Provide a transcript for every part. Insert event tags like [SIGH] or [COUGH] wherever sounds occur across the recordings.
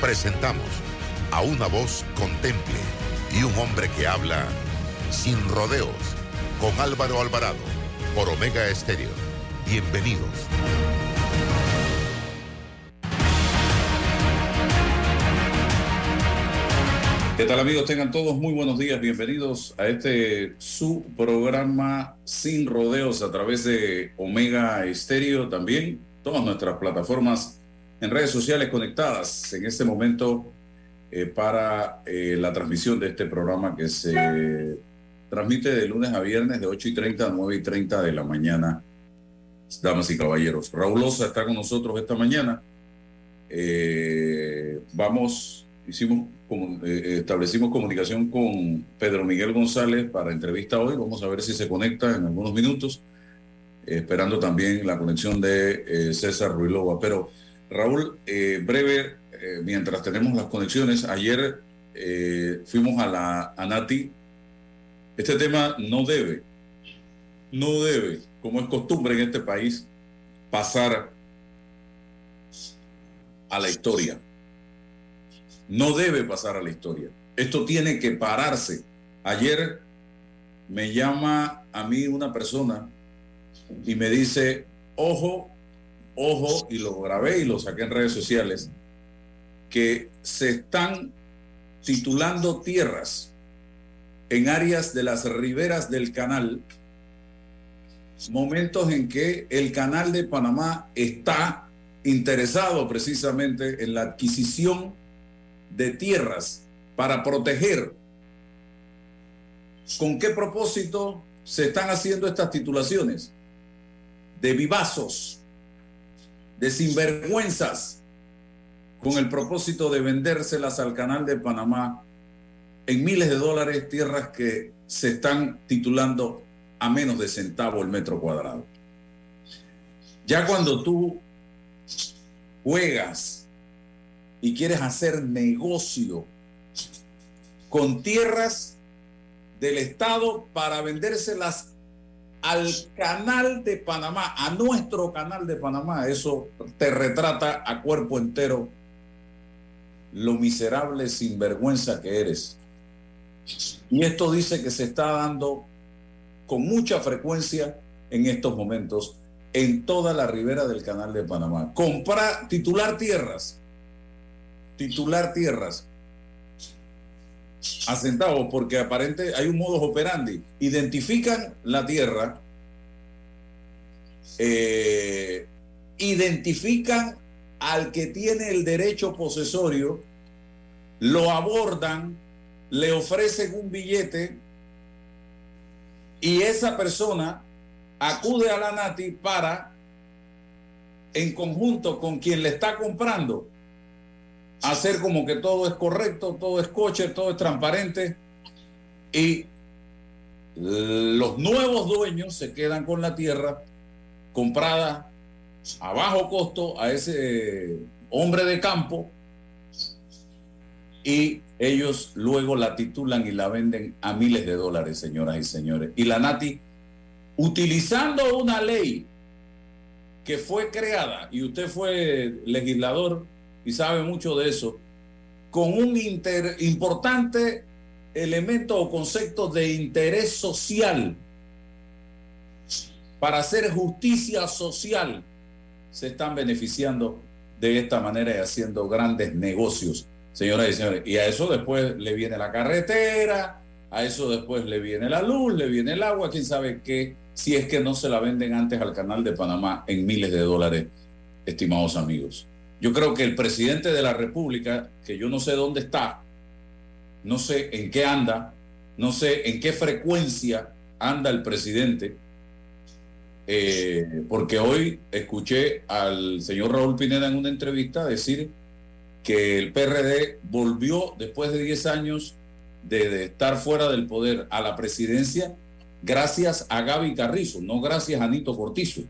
Presentamos a una voz contemple y un hombre que habla sin rodeos con Álvaro Alvarado por Omega Estéreo. Bienvenidos. ¿Qué tal amigos? Tengan todos muy buenos días. Bienvenidos a este su programa Sin Rodeos a través de Omega Estéreo también. Todas nuestras plataformas en redes sociales conectadas en este momento eh, para eh, la transmisión de este programa que se transmite de lunes a viernes de 8 y 30 a 9 y 30 de la mañana. Damas y caballeros, Raúl Osa está con nosotros esta mañana. Eh, vamos, hicimos, establecimos comunicación con Pedro Miguel González para entrevista hoy. Vamos a ver si se conecta en algunos minutos, esperando también la conexión de César Ruilova. Pero Raúl, breve eh, mientras tenemos las conexiones, ayer eh, fuimos a la ANATI. Este tema no debe, no debe, como es costumbre en este país, pasar a la historia. No debe pasar a la historia. Esto tiene que pararse. Ayer me llama a mí una persona y me dice, ojo, ojo, y lo grabé y lo saqué en redes sociales que se están titulando tierras en áreas de las riberas del canal, momentos en que el canal de Panamá está interesado precisamente en la adquisición de tierras para proteger. ¿Con qué propósito se están haciendo estas titulaciones? De vivazos, de sinvergüenzas, con el propósito de vendérselas al canal de Panamá en miles de dólares, tierras que se están titulando a menos de centavo el metro cuadrado. Ya cuando tú juegas y quieres hacer negocio con tierras del Estado para vendérselas al canal de Panamá, a nuestro canal de Panamá, eso te retrata a cuerpo entero lo miserable sinvergüenza que eres. Y esto dice que se está dando con mucha frecuencia en estos momentos en toda la ribera del canal de Panamá. Comprar, titular tierras, titular tierras, asentados, porque aparente hay un modus operandi. Identifican la tierra, eh, identifican al que tiene el derecho posesorio, lo abordan, le ofrecen un billete y esa persona acude a la NATI para, en conjunto con quien le está comprando, hacer como que todo es correcto, todo es coche, todo es transparente y los nuevos dueños se quedan con la tierra comprada a bajo costo a ese hombre de campo y ellos luego la titulan y la venden a miles de dólares, señoras y señores. Y la Nati, utilizando una ley que fue creada, y usted fue legislador y sabe mucho de eso, con un importante elemento o concepto de interés social para hacer justicia social se están beneficiando de esta manera y haciendo grandes negocios, señoras y señores. Y a eso después le viene la carretera, a eso después le viene la luz, le viene el agua, quién sabe qué, si es que no se la venden antes al canal de Panamá en miles de dólares, estimados amigos. Yo creo que el presidente de la República, que yo no sé dónde está, no sé en qué anda, no sé en qué frecuencia anda el presidente, eh, porque hoy escuché al señor Raúl Pineda en una entrevista decir que el PRD volvió después de 10 años de, estar fuera del poder a la presidencia gracias a Gaby Carrizo, no gracias a Nito Cortizo.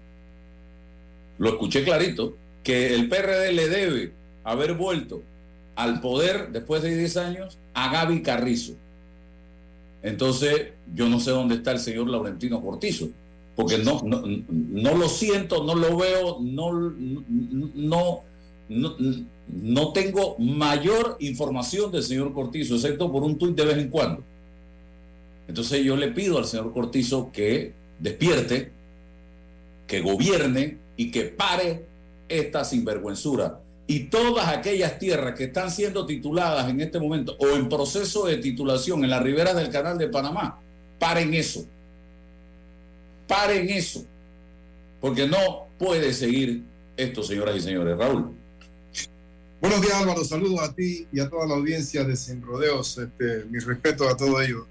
Lo escuché clarito, que el PRD le debe haber vuelto al poder después de 10 años a Gaby Carrizo. Entonces, yo no sé dónde está el señor Laurentino Cortizo, porque no, no, no lo siento, no lo veo, no, no, no, no tengo mayor información del señor Cortizo, excepto por un tuit de vez en cuando. Entonces yo le pido al señor Cortizo que despierte, que gobierne y que pare esta sinvergüenzura. Y todas aquellas tierras que están siendo tituladas en este momento o en proceso de titulación en las riberas del canal de Panamá, paren eso. Paren eso. Porque no puede seguir esto, señoras y señores. Raúl. Buenos días Álvaro, saludos a ti y a toda la audiencia de Sin Rodeos, este, mi respeto a todo ello.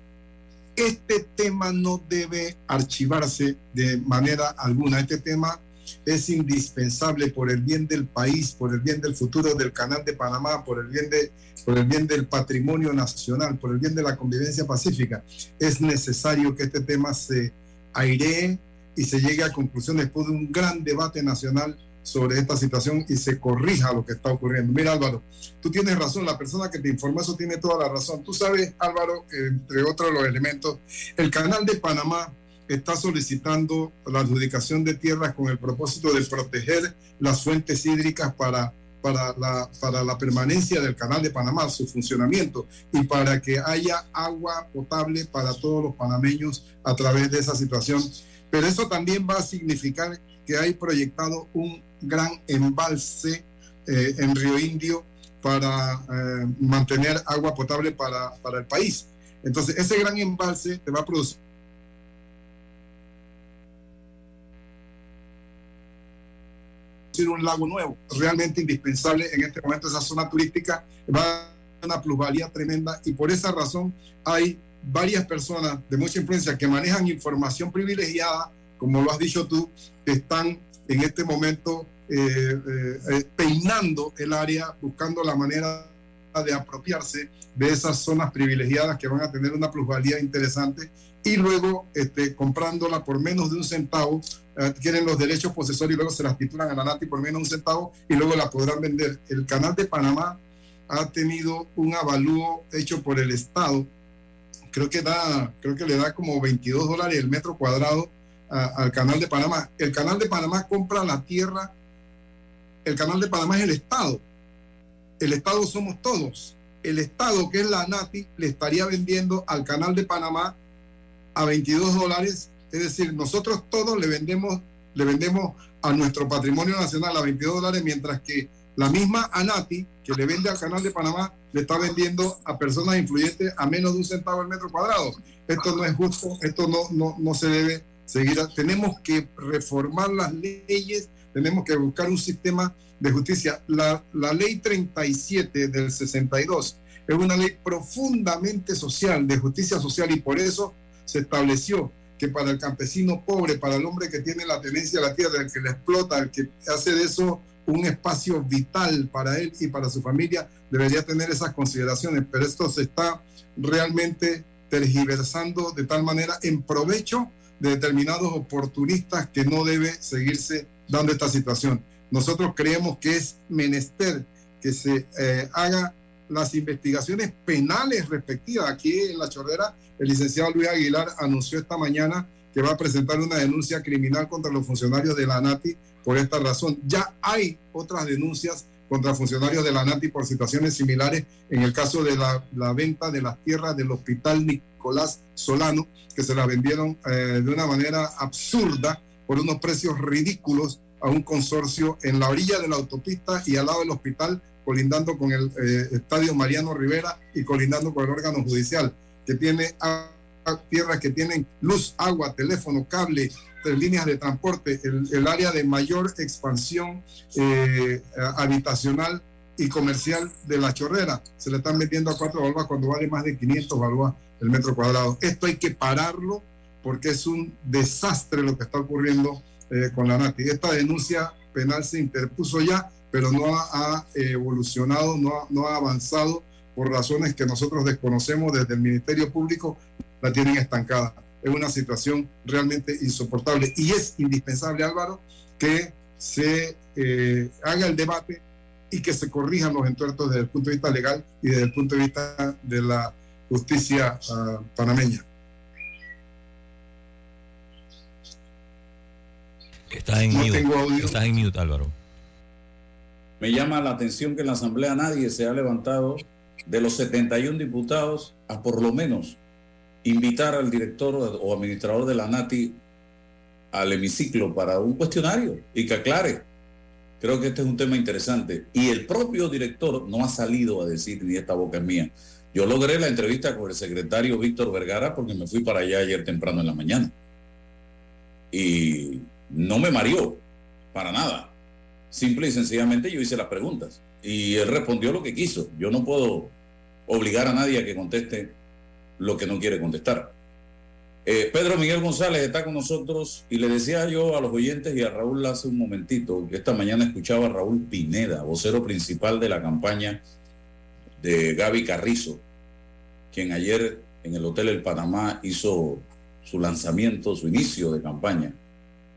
Este tema no debe archivarse de manera alguna, este tema es indispensable por el bien del país, por el bien del futuro del canal de Panamá, por el bien, de, por el bien del patrimonio nacional, por el bien de la convivencia pacífica. Es necesario que este tema se airee y se llegue a conclusión después de un gran debate nacional sobre esta situación y se corrija lo que está ocurriendo. Mira Álvaro, tú tienes razón, la persona que te informó eso tiene toda la razón. Tú sabes Álvaro, entre otros los elementos, el canal de Panamá está solicitando la adjudicación de tierras con el propósito de proteger las fuentes hídricas para, para, la, para la permanencia del canal de Panamá, su funcionamiento y para que haya agua potable para todos los panameños a través de esa situación. Pero eso también va a significar que hay proyectado un gran embalse eh, en Río Indio para eh, mantener agua potable para, para el país. Entonces, ese gran embalse te va a producir un lago nuevo, realmente indispensable en este momento esa zona turística, va a una plusvalía tremenda y por esa razón hay varias personas de mucha influencia que manejan información privilegiada, como lo has dicho tú, que están en este momento eh, eh, eh, peinando el área, buscando la manera de apropiarse de esas zonas privilegiadas que van a tener una plusvalía interesante y luego este, comprándola por menos de un centavo, tienen los derechos posesorios y luego se las titulan a la NATI por menos un centavo y luego la podrán vender. El canal de Panamá ha tenido un avalúo hecho por el Estado, creo que, da, creo que le da como 22 dólares el metro cuadrado al canal de Panamá. El canal de Panamá compra la tierra, el canal de Panamá es el Estado, el Estado somos todos. El Estado, que es la NATI, le estaría vendiendo al canal de Panamá a 22 dólares, es decir, nosotros todos le vendemos, le vendemos a nuestro patrimonio nacional a 22 dólares, mientras que la misma ANATI, que le vende al canal de Panamá, le está vendiendo a personas influyentes a menos de un centavo el metro cuadrado. Esto no es justo, esto no, no, no se debe seguir. Tenemos que reformar las leyes, tenemos que buscar un sistema de justicia. La, la ley 37 del 62 es una ley profundamente social, de justicia social, y por eso se estableció que para el campesino pobre, para el hombre que tiene la tenencia a la tierra, el que la explota, el que hace de eso un espacio vital para él y para su familia, debería tener esas consideraciones. Pero esto se está realmente tergiversando de tal manera en provecho de determinados oportunistas que no debe seguirse dando esta situación. Nosotros creemos que es menester que se eh, haga las investigaciones penales respectivas. Aquí en La Chorrera, el licenciado Luis Aguilar anunció esta mañana que va a presentar una denuncia criminal contra los funcionarios de la NATI por esta razón. Ya hay otras denuncias contra funcionarios de la NATI por situaciones similares en el caso de la, la venta de las tierras del hospital Nicolás Solano, que se las vendieron eh, de una manera absurda por unos precios ridículos a un consorcio en la orilla de la autopista y al lado del hospital, colindando con el eh, Estadio Mariano Rivera y colindando con el órgano judicial, que tiene tierras que tienen luz, agua, teléfono, cable, líneas de transporte, el, área de mayor expansión eh, habitacional y comercial de la chorrera. Se le están metiendo a cuatro balboas cuando vale más de 500 balboas el metro cuadrado. Esto hay que pararlo porque es un desastre lo que está ocurriendo eh, con la NATI. Esta denuncia penal se interpuso ya, pero no ha, evolucionado, no no ha avanzado por razones que nosotros desconocemos desde el Ministerio Público, la tienen estancada. Es una situación realmente insoportable y es indispensable, Álvaro, que se eh, haga el debate y que se corrijan los entuertos desde el punto de vista legal y desde el punto de vista de la justicia uh, panameña. Está en, mute. Está en mute, Álvaro. Me llama la atención que en la Asamblea nadie se ha levantado de los 71 diputados a por lo menos invitar al director o administrador de la NATI al hemiciclo para un cuestionario y que aclare. Creo que este es un tema interesante. Y el propio director no ha salido a decir ni esta boca es mía. Yo logré la entrevista con el secretario Víctor Vergara porque me fui para allá ayer temprano en la mañana. Y no me mareó, para nada. Simple y sencillamente yo hice las preguntas. Y él respondió lo que quiso. Yo no puedo obligar a nadie a que conteste lo que no quiere contestar. Eh, Pedro Miguel González está con nosotros y le decía yo a los oyentes y a Raúl hace un momentito que esta mañana escuchaba a Raúl Pineda, vocero principal de la campaña de Gaby Carrizo, quien ayer en el Hotel El Panamá hizo su lanzamiento, su inicio de campaña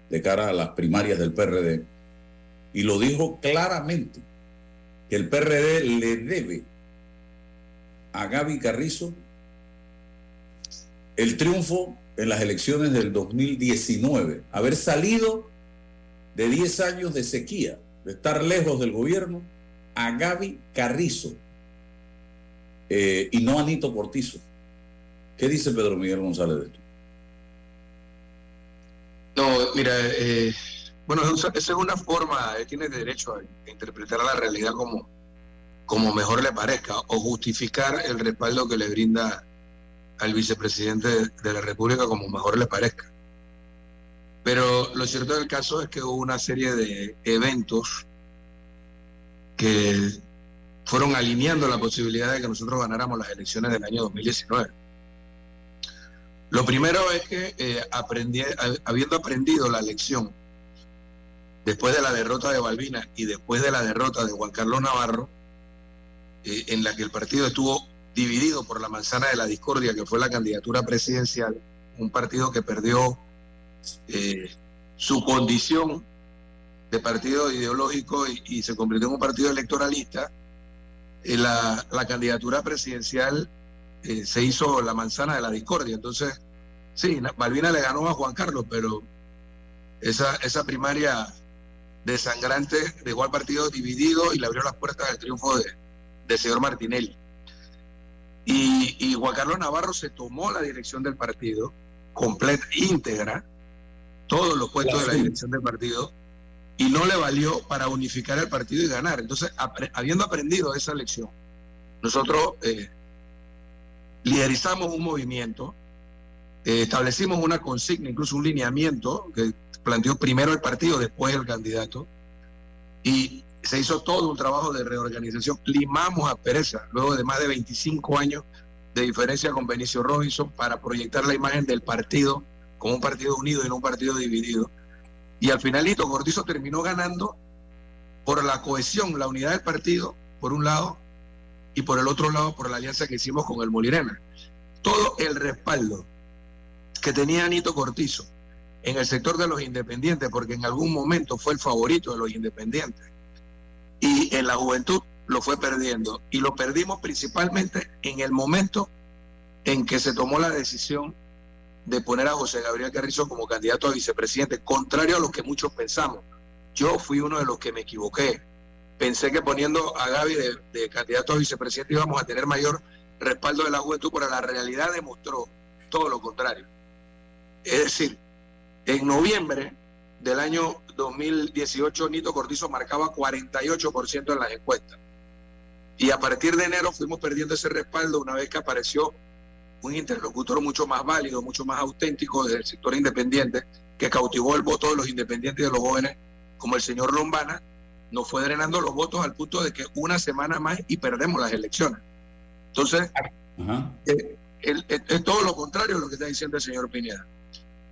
de cara a las primarias del PRD y lo dijo claramente que el PRD le debe a Gaby Carrizo el triunfo en las elecciones del 2019, haber salido de 10 años de sequía, de estar lejos del gobierno, a Gaby Carrizo eh, y no a Nito Cortizo. ¿Qué dice Pedro Miguel González de esto? No, mira, eh, bueno, esa es una forma, él tiene derecho a interpretar la realidad como, como mejor le parezca o justificar el respaldo que le brinda al vicepresidente de la República como mejor le parezca. Pero lo cierto del caso es que hubo una serie de eventos que fueron alineando la posibilidad de que nosotros ganáramos las elecciones del año 2019. Lo primero es que eh, aprendí, habiendo aprendido la lección después de la derrota de Balbina y después de la derrota de Juan Carlos Navarro, eh, en la que el partido estuvo dividido por la manzana de la discordia, que fue la candidatura presidencial, un partido que perdió eh, su condición de partido ideológico y, se convirtió en un partido electoralista, eh, la, candidatura presidencial se hizo la manzana de la discordia. Entonces, sí, Malvina le ganó a Juan Carlos, pero esa, esa primaria desangrante dejó al partido dividido y le abrió las puertas del triunfo de, señor Martinelli. Y, Juan Carlos Navarro se tomó la dirección del partido, completa, íntegra, todos los puestos de la dirección del partido, y no le valió para unificar el partido y ganar. Entonces, habiendo aprendido esa lección, nosotros eh, liderizamos un movimiento, eh, establecimos una consigna, incluso un lineamiento que planteó primero el partido, después el candidato, y se hizo todo un trabajo de reorganización. Limamos a Pereza, luego de más de 25 años de diferencia con Benicio Robinson, para proyectar la imagen del partido como un partido unido y no un partido dividido. Y al finalito, Cortizo terminó ganando por la cohesión, la unidad del partido, por un lado, y por el otro lado, por la alianza que hicimos con el Molirena. Todo el respaldo que tenía Anito Cortizo en el sector de los independientes, porque en algún momento fue el favorito de los independientes, y en la juventud lo fue perdiendo. Y lo perdimos principalmente en el momento en que se tomó la decisión de poner a José Gabriel Carrizo como candidato a vicepresidente, contrario a lo que muchos pensamos. Yo fui uno de los que me equivoqué. Pensé que poniendo a Gaby de, candidato a vicepresidente íbamos a tener mayor respaldo de la juventud, pero la realidad demostró todo lo contrario. Es decir, en noviembre del año 2018, Nito Cortizo marcaba 48% en las encuestas. Y a partir de enero fuimos perdiendo ese respaldo una vez que apareció un interlocutor mucho más válido, mucho más auténtico desde el sector independiente, que cautivó el voto de los independientes y de los jóvenes, como el señor Lombana, nos fue drenando los votos al punto de que una semana más y perdemos las elecciones. Entonces, eh, es todo lo contrario de lo que está diciendo el señor Pineda.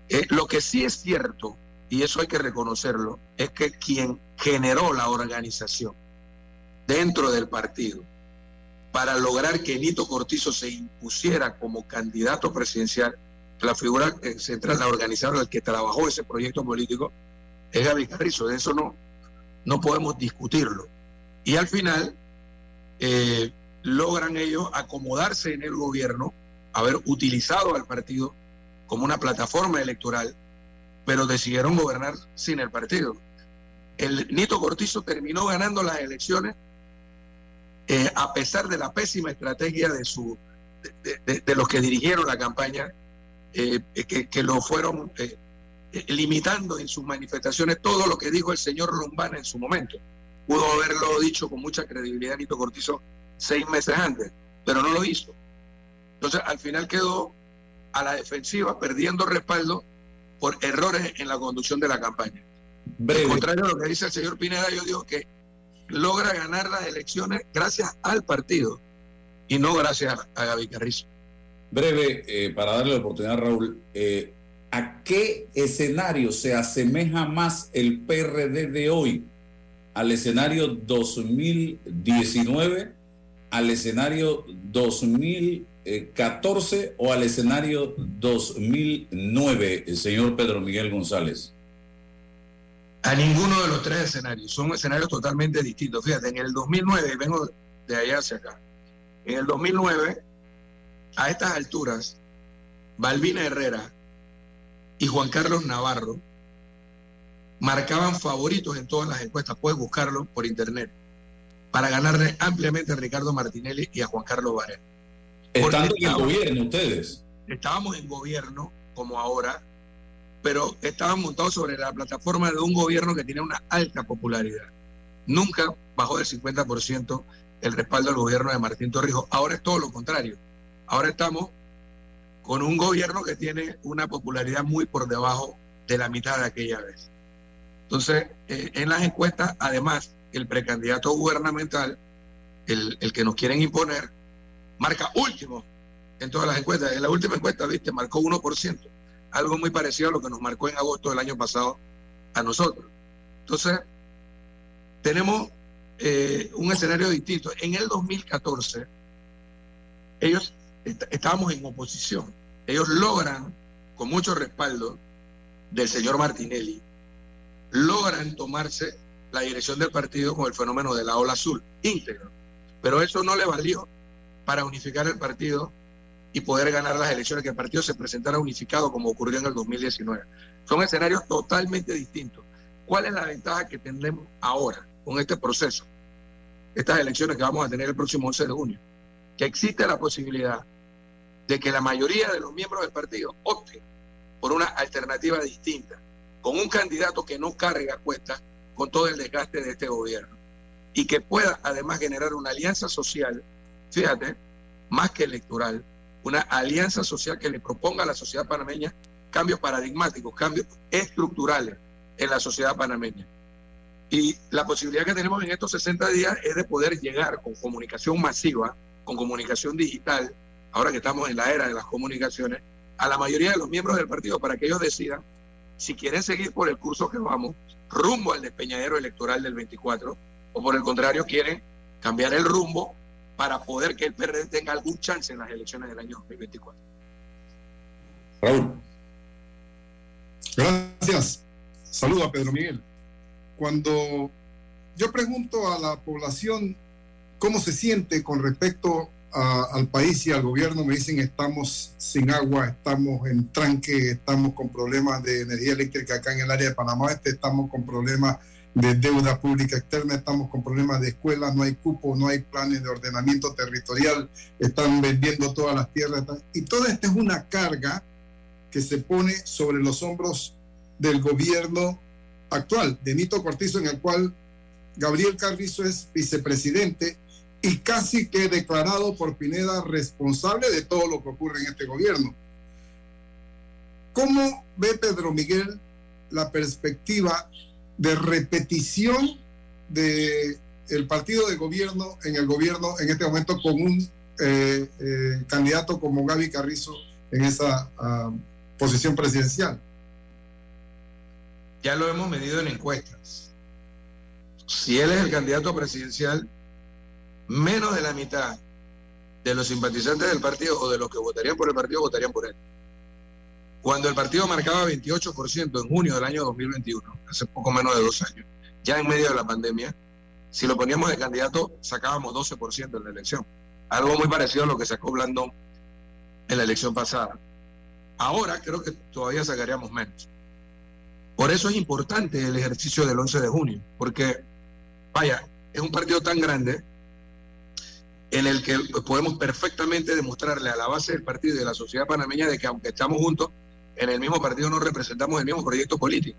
Eh, lo que sí es cierto y eso hay que reconocerlo, es que quien generó la organización dentro del partido para lograr que Nito Cortizo se impusiera como candidato presidencial, la figura central, la organizadora, el que trabajó ese proyecto político, es Gaby Carrizo. De eso no, no podemos discutirlo. Y al final eh, logran ellos acomodarse en el gobierno, haber utilizado al partido como una plataforma electoral, pero decidieron gobernar sin el partido. El Nito Cortizo terminó ganando las elecciones eh, a pesar de la pésima estrategia de, su, de, los que dirigieron la campaña, eh, que, lo fueron eh, limitando en sus manifestaciones todo lo que dijo el señor Lombana en su momento. Pudo haberlo dicho con mucha credibilidad Nito Cortizo seis meses antes, pero no lo hizo. Entonces, al final quedó a la defensiva, perdiendo respaldo por errores en la conducción de la campaña. Al contrario a lo que dice el señor Pineda, yo digo que logra ganar las elecciones gracias al partido y no gracias a Gaby Carrizo. Breve, eh, para darle la oportunidad a Raúl, eh, ¿a qué escenario se asemeja más el PRD de hoy? ¿Al escenario 2019, al escenario 2014 o al escenario 2009, el señor Pedro Miguel González? a ninguno de los tres escenarios. Son escenarios totalmente distintos. Fíjate, en el 2009, vengo de allá hacia acá, en el 2009, a estas alturas, Balbina Herrera y Juan Carlos Navarro marcaban favoritos en todas las encuestas, puedes buscarlo por internet, para ganarle ampliamente a Ricardo Martinelli y a Juan Carlos Varela. Estando en el gobierno ustedes. Estábamos en gobierno, como ahora, pero estaban montados sobre la plataforma de un gobierno que tiene una alta popularidad. Nunca bajó del 50% el respaldo del gobierno de Martín Torrijos. Ahora es todo lo contrario. Ahora estamos con un gobierno que tiene una popularidad muy por debajo de la mitad de aquella vez. Entonces, eh, en las encuestas, además, el precandidato gubernamental, el, el que nos quieren imponer, marca último en todas las encuestas. En la última encuesta, viste, marcó 1% algo muy parecido a lo que nos marcó en agosto del año pasado a nosotros. Entonces, tenemos eh, un escenario distinto. En el 2014, ellos estábamos en oposición. Ellos logran, con mucho respaldo del señor Martinelli, logran tomarse la dirección del partido con el fenómeno de la ola azul íntegro. Pero eso no le valió para unificar el partido y poder ganar las elecciones, que el partido se presentara unificado como ocurrió en el 2019. Son escenarios totalmente distintos. ¿Cuál es la ventaja que tenemos ahora con este proceso? Estas elecciones que vamos a tener el próximo 11 de junio. Que existe la posibilidad de que la mayoría de los miembros del partido opten por una alternativa distinta, con un candidato que no cargue a cuesta con todo el desgaste de este gobierno y que pueda además generar una alianza social, fíjate, más que electoral, una alianza social que le proponga a la sociedad panameña cambios paradigmáticos, cambios estructurales en la sociedad panameña. Y la posibilidad que tenemos en estos 60 días es de poder llegar con comunicación masiva, con comunicación digital, ahora que estamos en la era de las comunicaciones, a la mayoría de los miembros del partido para que ellos decidan si quieren seguir por el curso que vamos, rumbo al despeñadero electoral del 24, o por el contrario quieren cambiar el rumbo para poder que el PRD tenga algún chance en las elecciones del año 2024. Raúl. Gracias. Saludo a Pedro Miguel. Cuando yo pregunto a la población cómo se siente con respecto al país y al gobierno, me dicen estamos sin agua, estamos en tranque, estamos con problemas de energía eléctrica acá en el área de Panamá Este, estamos con problemas de deuda pública externa, estamos con problemas de escuelas, no hay cupo, no hay planes de ordenamiento territorial, están vendiendo todas las tierras. Y toda esta es una carga que se pone sobre los hombros del gobierno actual, de Nito Cortizo, en el cual Gabriel Carrizo es vicepresidente y casi que declarado por Pineda responsable de todo lo que ocurre en este gobierno. ¿Cómo ve Pedro Miguel la perspectiva de repetición de el partido de gobierno en el gobierno en este momento con un eh, eh, candidato como Gaby Carrizo en esa ah, posición presidencial. ya lo hemos medido en encuestas. Si él es el candidato presidencial, menos de la mitad de los simpatizantes del partido o de los que votarían por el partido votarían por él. Cuando el partido marcaba 28% en junio del año 2021, hace poco menos de dos años, ya en medio de la pandemia, si lo poníamos de candidato sacábamos 12% en la elección. Algo muy parecido a lo que sacó Blandón en la elección pasada. Ahora creo que todavía sacaríamos menos. Por eso es importante el ejercicio del 11 de junio, porque, vaya, es un partido tan grande en el que podemos perfectamente demostrarle a la base del partido y de la sociedad panameña de que aunque estamos juntos, en el mismo partido no representamos el mismo proyecto político.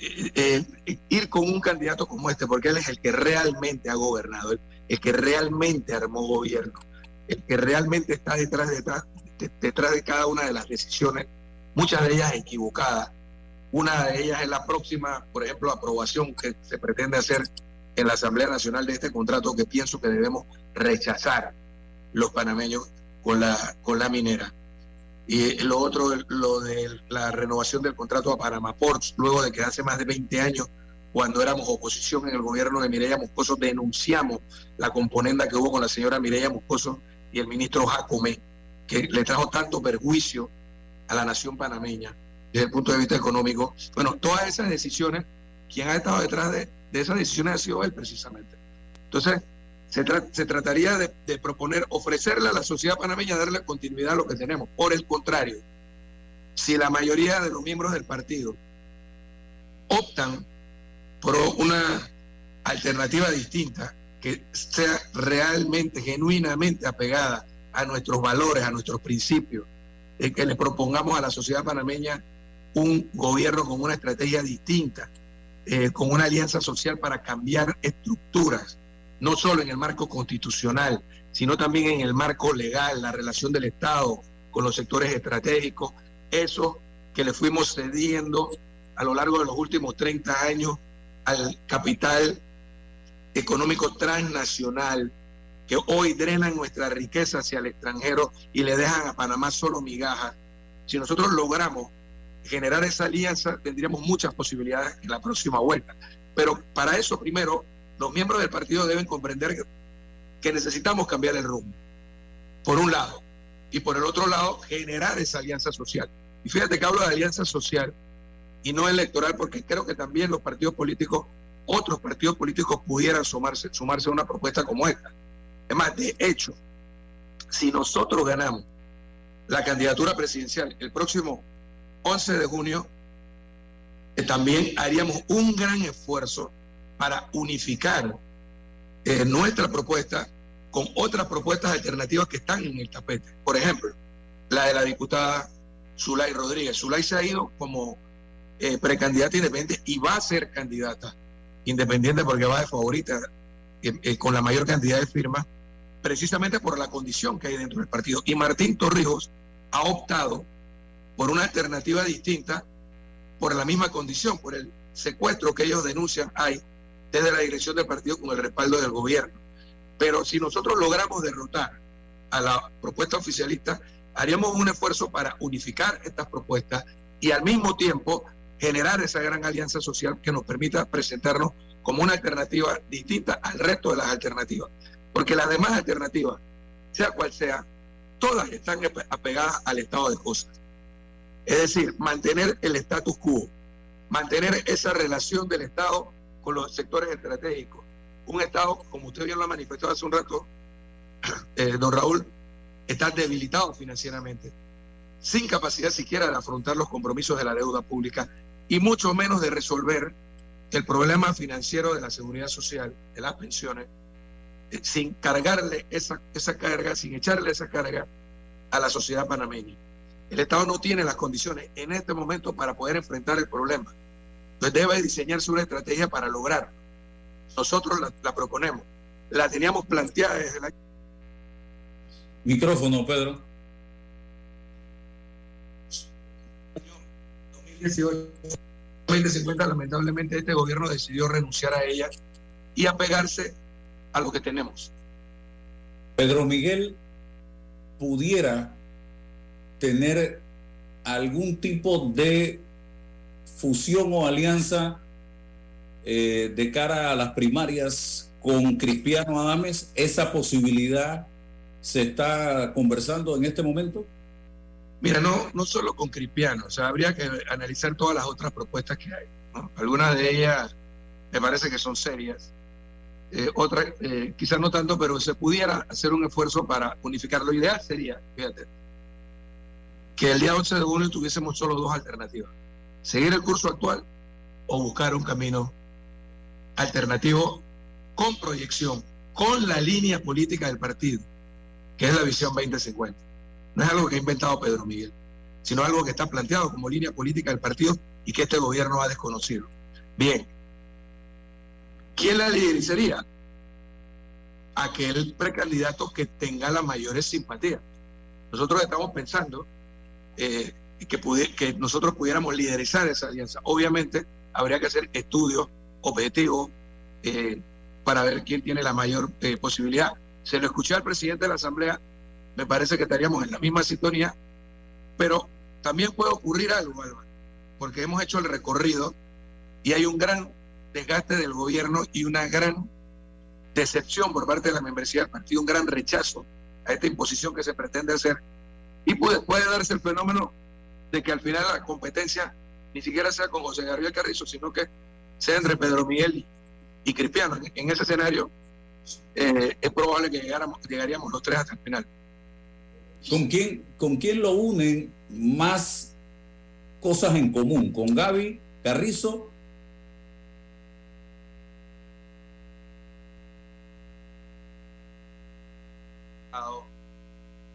Eh, eh, ir con un candidato como este, porque él es el que realmente ha gobernado, el, que realmente armó gobierno, el que realmente está detrás, detrás, detrás de cada una de las decisiones, muchas de ellas equivocadas. Una de ellas es la próxima, por ejemplo, aprobación que se pretende hacer en la Asamblea Nacional de este contrato que pienso que debemos rechazar los panameños con la, con la minera. Y lo otro, lo de la renovación del contrato a Panamá Ports, luego de que hace más de 20 años, cuando éramos oposición en el gobierno de Mireya Moscoso, denunciamos la componenda que hubo con la señora Mireya Moscoso y el ministro Jacome, que le trajo tanto perjuicio a la nación panameña desde el punto de vista económico. Bueno, todas esas decisiones, quien ha estado detrás de, de esas decisiones ha sido él precisamente. Entonces, se, trataría de, proponer, ofrecerle a la sociedad panameña, darle continuidad a lo que tenemos. Por el contrario, si la mayoría de los miembros del partido optan por una alternativa distinta que sea realmente, genuinamente apegada a nuestros valores, a nuestros principios, que le propongamos a la sociedad panameña un gobierno con una estrategia distinta, eh, con una alianza social para cambiar estructuras, no solo en el marco constitucional, sino también en el marco legal, la relación del Estado con los sectores estratégicos, eso que le fuimos cediendo a lo largo de los últimos 30 años al capital económico transnacional que hoy drenan nuestra riqueza hacia el extranjero y le dejan a Panamá solo migajas. Si nosotros logramos generar esa alianza, tendríamos muchas posibilidades en la próxima vuelta. Pero para eso, primero, los miembros del partido deben comprender que, necesitamos cambiar el rumbo, por un lado, y por el otro lado, generar esa alianza social. Y fíjate que hablo de alianza social y no electoral, porque creo que también los partidos políticos, otros partidos políticos pudieran sumarse, sumarse a una propuesta como esta. Es más, de hecho, si nosotros ganamos la candidatura presidencial el próximo 11 de junio, eh, también haríamos un gran esfuerzo para unificar eh, nuestra propuesta con otras propuestas alternativas que están en el tapete. Por ejemplo, la de la diputada Zulay Rodríguez. Zulay se ha ido como eh, precandidata independiente y va a ser candidata independiente porque va de favorita con la mayor cantidad de firmas, precisamente por la condición que hay dentro del partido. Y Martín Torrijos ha optado por una alternativa distinta, por la misma condición, por el secuestro que ellos denuncian hay desde la dirección del partido con el respaldo del gobierno. Pero si nosotros logramos derrotar a la propuesta oficialista, haríamos un esfuerzo para unificar estas propuestas y al mismo tiempo generar esa gran alianza social que nos permita presentarnos como una alternativa distinta al resto de las alternativas. Porque las demás alternativas, sea cual sea, todas están apegadas al estado de cosas. Es decir, mantener el status quo, mantener esa relación del Estado con los sectores estratégicos. Un Estado, como usted bien lo ha manifestado hace un rato, [CLEARS THROAT] eh, don Raúl, está debilitado financieramente, sin capacidad siquiera de afrontar los compromisos de la deuda pública y mucho menos de resolver el problema financiero de la seguridad social, de las pensiones, eh, sin cargarle esa, esa carga, sin echarle esa carga a la sociedad panameña. El Estado no tiene las condiciones en este momento para poder enfrentar el problema. Entonces debe diseñarse una estrategia para lograrlo. Nosotros la, proponemos. La teníamos planteada desde la... Micrófono, Pedro. 2018, 2050, lamentablemente este gobierno decidió renunciar a ella y apegarse a lo que tenemos. Pedro Miguel pudiera tener algún tipo de fusión o alianza eh, de cara a las primarias con Cristiano Adames? ¿Esa posibilidad se está conversando en este momento? Mira, no, no solo con Cristiano, o sea, habría que analizar todas las otras propuestas que hay. Algunas de ellas me parece que son serias, eh, otras eh, quizás no tanto, pero se pudiera hacer un esfuerzo para unificar. Lo ideal sería, fíjate, que el día 11 de junio tuviésemos solo dos alternativas, seguir el curso actual o buscar un camino alternativo con proyección, con la línea política del partido, que es la visión 2050. No es algo que ha inventado Pedro Miguel, sino algo que está planteado como línea política del partido y que este gobierno ha desconocido. Bien, ¿quién la liderizaría? Aquel precandidato que tenga las mayores simpatías. Nosotros estamos pensando eh, que, que nosotros pudiéramos liderizar esa alianza. Obviamente, habría que hacer estudios objetivos eh, para ver quién tiene la mayor eh, posibilidad. Se lo escuché al presidente de la Asamblea, me parece que estaríamos en la misma sintonía, pero también puede ocurrir algo, Álvaro, porque hemos hecho el recorrido y hay un gran desgaste del gobierno y una gran decepción por parte de la membresía del partido, un gran rechazo a esta imposición que se pretende hacer. Y puede, puede darse el fenómeno de que al final la competencia ni siquiera sea con José Gabriel Carrizo, sino que sea entre Pedro Miguel y Cristiano. En ese escenario eh, es probable que llegáramos, llegaríamos los tres hasta el final. ¿Con quién, ¿Con quién lo unen más cosas en común? ¿Con Gaby Carrizo?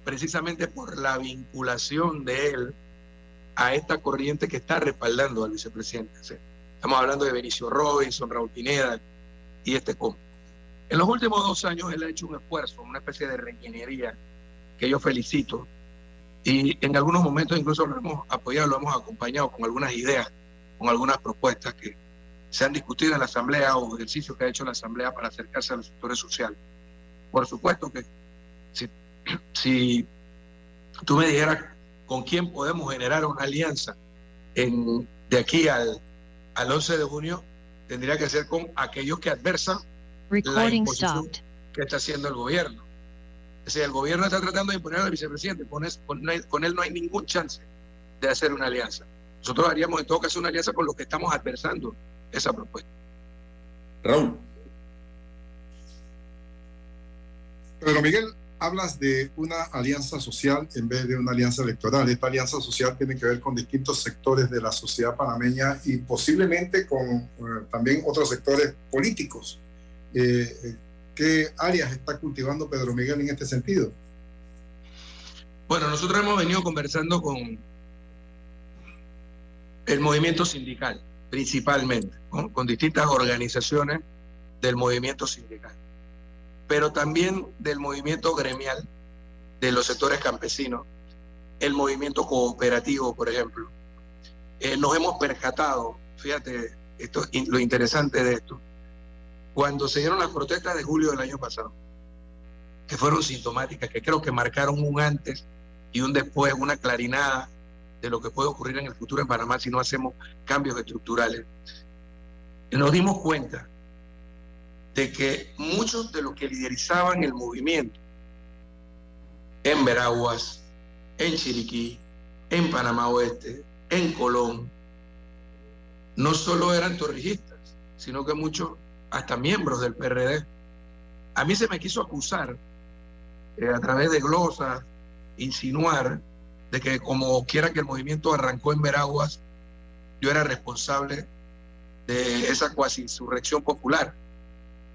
Precisamente por la vinculación de él a esta corriente que está respaldando al vicepresidente. Estamos hablando de Benicio Robinson, Raúl Pineda y este comp. En los últimos dos años él ha hecho un esfuerzo, una especie de reingeniería que yo felicito. Y en algunos momentos incluso lo hemos apoyado, lo hemos acompañado con algunas ideas, con algunas propuestas que se han discutido en la Asamblea o ejercicios que ha hecho la Asamblea para acercarse a los sectores sociales. Por supuesto que si tú me dijeras con quién podemos generar una alianza en, de aquí al, al 11 de junio, tendría que ser con aquellos que adversan la imposición que está haciendo el gobierno. O sea, el gobierno está tratando de imponer al vicepresidente, con, con, él no hay ningún chance de hacer una alianza. Nosotros haríamos en todo caso una alianza con los que estamos adversando esa propuesta. Raúl. Pedro Miguel, hablas de una alianza social en vez de una alianza electoral. Esta alianza social tiene que ver con distintos sectores de la sociedad panameña y posiblemente con eh, también otros sectores políticos. Eh, ¿Qué áreas está cultivando Pedro Miguel en este sentido? Bueno, nosotros hemos venido conversando con el movimiento sindical, principalmente, con distintas organizaciones del movimiento sindical pero también del movimiento gremial de los sectores campesinos, el movimiento cooperativo, por ejemplo. Eh, nos hemos percatado, fíjate, esto, lo interesante de esto, cuando se dieron las protestas de julio del año pasado, que fueron sintomáticas, que creo que marcaron un antes y un después, una clarinada de lo que puede ocurrir en el futuro en Panamá si no hacemos cambios estructurales. Nos dimos cuenta de que muchos de los que liderizaban el movimiento en Veraguas, en Chiriquí, en Panamá Oeste, en Colón, no solo eran torrijistas, sino que muchos hasta miembros del PRD. A mí se me quiso acusar eh, a través de glosas, insinuar de que como quiera que el movimiento arrancó en Veraguas, yo era responsable de esa cuasi insurrección popular.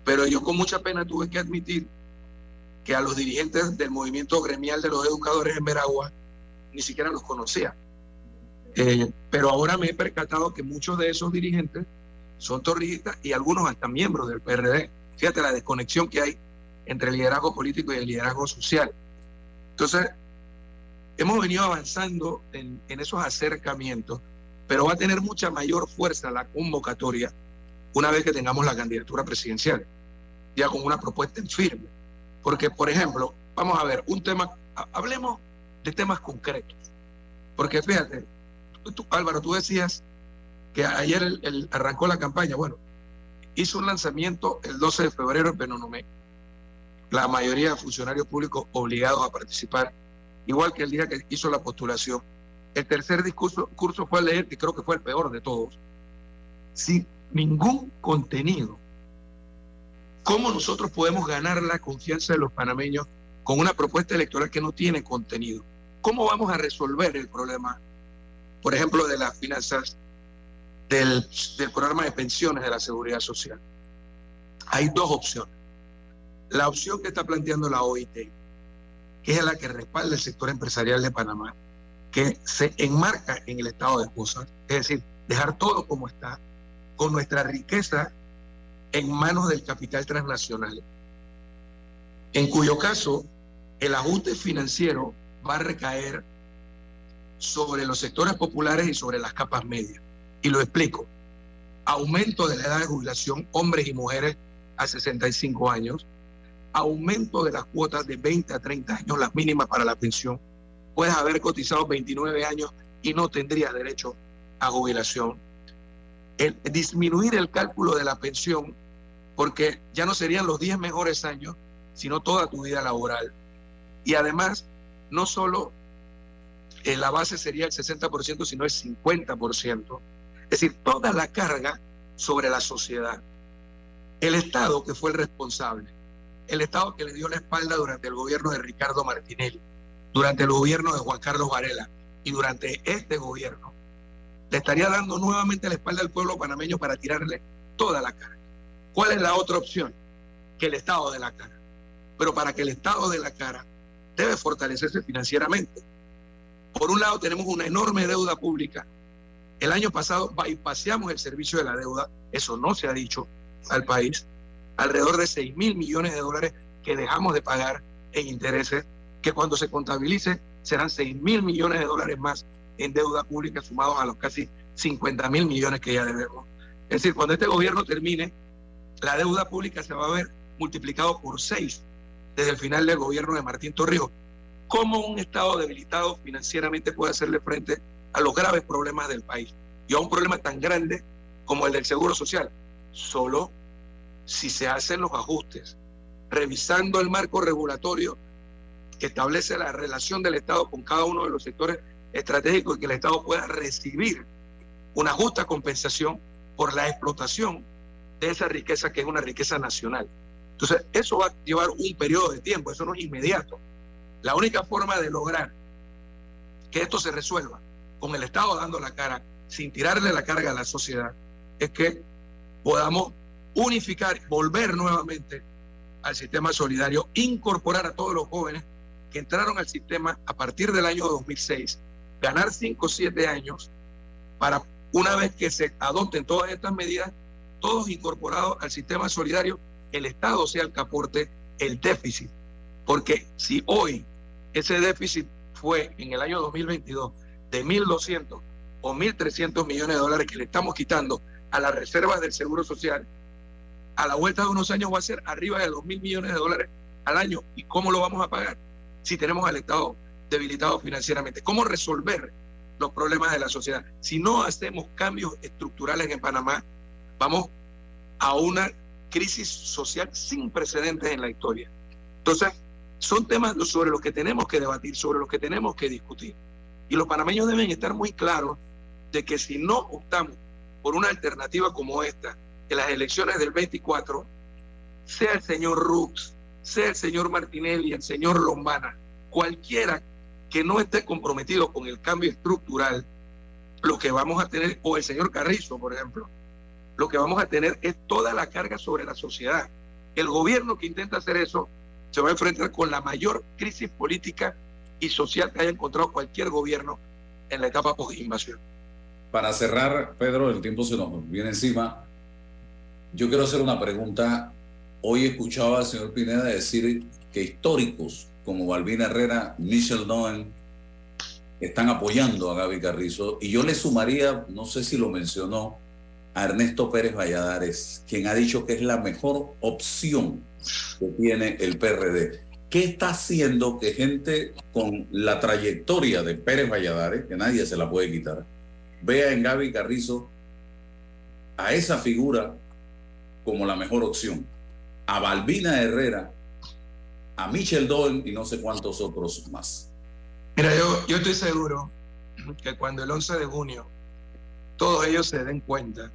Pero yo con mucha pena tuve que admitir que a los dirigentes del movimiento gremial de los educadores en Veragua ni siquiera los conocía. Eh, pero ahora me he percatado que muchos de esos dirigentes son torrijistas y algunos hasta miembros del PRD. Fíjate la desconexión que hay entre el liderazgo político y el liderazgo social. Entonces, hemos venido avanzando en, en esos acercamientos, pero va a tener mucha mayor fuerza la convocatoria una vez que tengamos la candidatura presidencial, ya con una propuesta en firme. Porque, por ejemplo, vamos a ver, un tema, hablemos de temas concretos. Porque fíjate, Álvaro, tú decías que ayer arrancó la campaña. Bueno, hizo un lanzamiento el 12 de febrero en Penonomé. La mayoría de funcionarios públicos obligados a participar, igual que el día que hizo la postulación. El tercer discurso curso fue a leer, que creo que fue el peor de todos, sin ningún contenido. ¿Cómo nosotros podemos ganar la confianza de los panameños con una propuesta electoral que no tiene contenido? ¿Cómo vamos a resolver el problema, por ejemplo, de las finanzas del, programa de pensiones de la seguridad social? Hay dos opciones. La opción que está planteando la OIT, que es la que respalda el sector empresarial de Panamá, que se enmarca en el estado de cosas, es decir, dejar todo como está, con nuestra riqueza en manos del capital transnacional, en cuyo caso el ajuste financiero va a recaer sobre los sectores populares y sobre las capas medias. Y lo explico. Aumento de la edad de jubilación, hombres y mujeres a 65 años. Aumento de las cuotas de 20 a 30 años, las mínimas para la pensión. Puedes haber cotizado 29 años y no tendrías derecho a jubilación. El, disminuir el cálculo de la pensión, porque ya no serían los 10 mejores años, sino toda tu vida laboral. Y además, no solo eh, la base sería el 60%, sino el 50%. Es decir, toda la carga sobre la sociedad. El Estado que fue el responsable, el Estado que le dio la espalda durante el gobierno de Ricardo Martinelli, durante el gobierno de Juan Carlos Varela y durante este gobierno, le estaría dando nuevamente la espalda al pueblo panameño para tirarle toda la carga. ¿Cuál es la otra opción? Que el Estado de la cara. Pero para que el Estado de la cara debe fortalecerse financieramente. Por un lado, tenemos una enorme deuda pública. El año pasado bypaseamos el servicio de la deuda, eso no se ha dicho al país, alrededor de 6 mil millones de dólares que dejamos de pagar en intereses, que cuando se contabilice serán 6 mil millones de dólares más en deuda pública sumados a los casi 50 mil millones que ya debemos. Es decir, cuando este gobierno termine, la deuda pública se va a ver multiplicado por 6 desde el final del gobierno de Martín Torrijos. ¿Cómo un Estado debilitado financieramente puede hacerle frente a los graves problemas del país? Y a un problema tan grande como el del Seguro Social. Solo si se hacen los ajustes, revisando el marco regulatorio que establece la relación del Estado con cada uno de los sectores estratégicos y que el Estado pueda recibir una justa compensación por la explotación de esa riqueza que es una riqueza nacional. Entonces, eso va a llevar un periodo de tiempo, eso no es inmediato. La única forma de lograr que esto se resuelva con el Estado dando la cara, sin tirarle la carga a la sociedad, es que podamos unificar, volver nuevamente al sistema solidario, incorporar a todos los jóvenes que entraron al sistema a partir del año 2006, ganar 5 o 7 años para una vez que se adopten todas estas medidas, todos incorporados al sistema solidario el Estado sea el que aporte el déficit. Porque si hoy ese déficit fue en el año 2022 de 1.200 o 1.300 millones de dólares que le estamos quitando a las reservas del Seguro Social, a la vuelta de unos años va a ser arriba de 2.000 millones de dólares al año. ¿Y cómo lo vamos a pagar? Si tenemos al Estado debilitado financieramente. ¿Cómo resolver los problemas de la sociedad? Si no hacemos cambios estructurales en Panamá, vamos a una crisis social sin precedentes en la historia. Entonces, son temas sobre los que tenemos que debatir, sobre los que tenemos que discutir. Y los panameños deben estar muy claros de que si no optamos por una alternativa como esta en las elecciones del 24, sea el señor Rux, sea el señor Martinelli, el señor Lombana, cualquiera que no esté comprometido con el cambio estructural, lo que vamos a tener, o el señor Carrizo, por ejemplo, lo que vamos a tener es toda la carga sobre la sociedad. El gobierno que intenta hacer eso se va a enfrentar con la mayor crisis política y social que haya encontrado cualquier gobierno en la etapa post-invasión. Para cerrar, Pedro, el tiempo se nos viene encima. Yo quiero hacer una pregunta. Hoy escuchaba al señor Pineda decir que históricos como Balbina Herrera, Michel Noen, están apoyando a Gaby Carrizo. Y yo le sumaría, no sé si lo mencionó, a Ernesto Pérez Valladares, quien ha dicho que es la mejor opción que tiene el PRD. ¿Qué está haciendo que gente con la trayectoria de Pérez Valladares, que nadie se la puede quitar, vea en Gaby Carrizo a esa figura como la mejor opción. A Balbina Herrera, a Michel Doyle y no sé cuántos otros más. Mira, yo, yo estoy seguro que cuando el 11 de junio todos ellos se den cuenta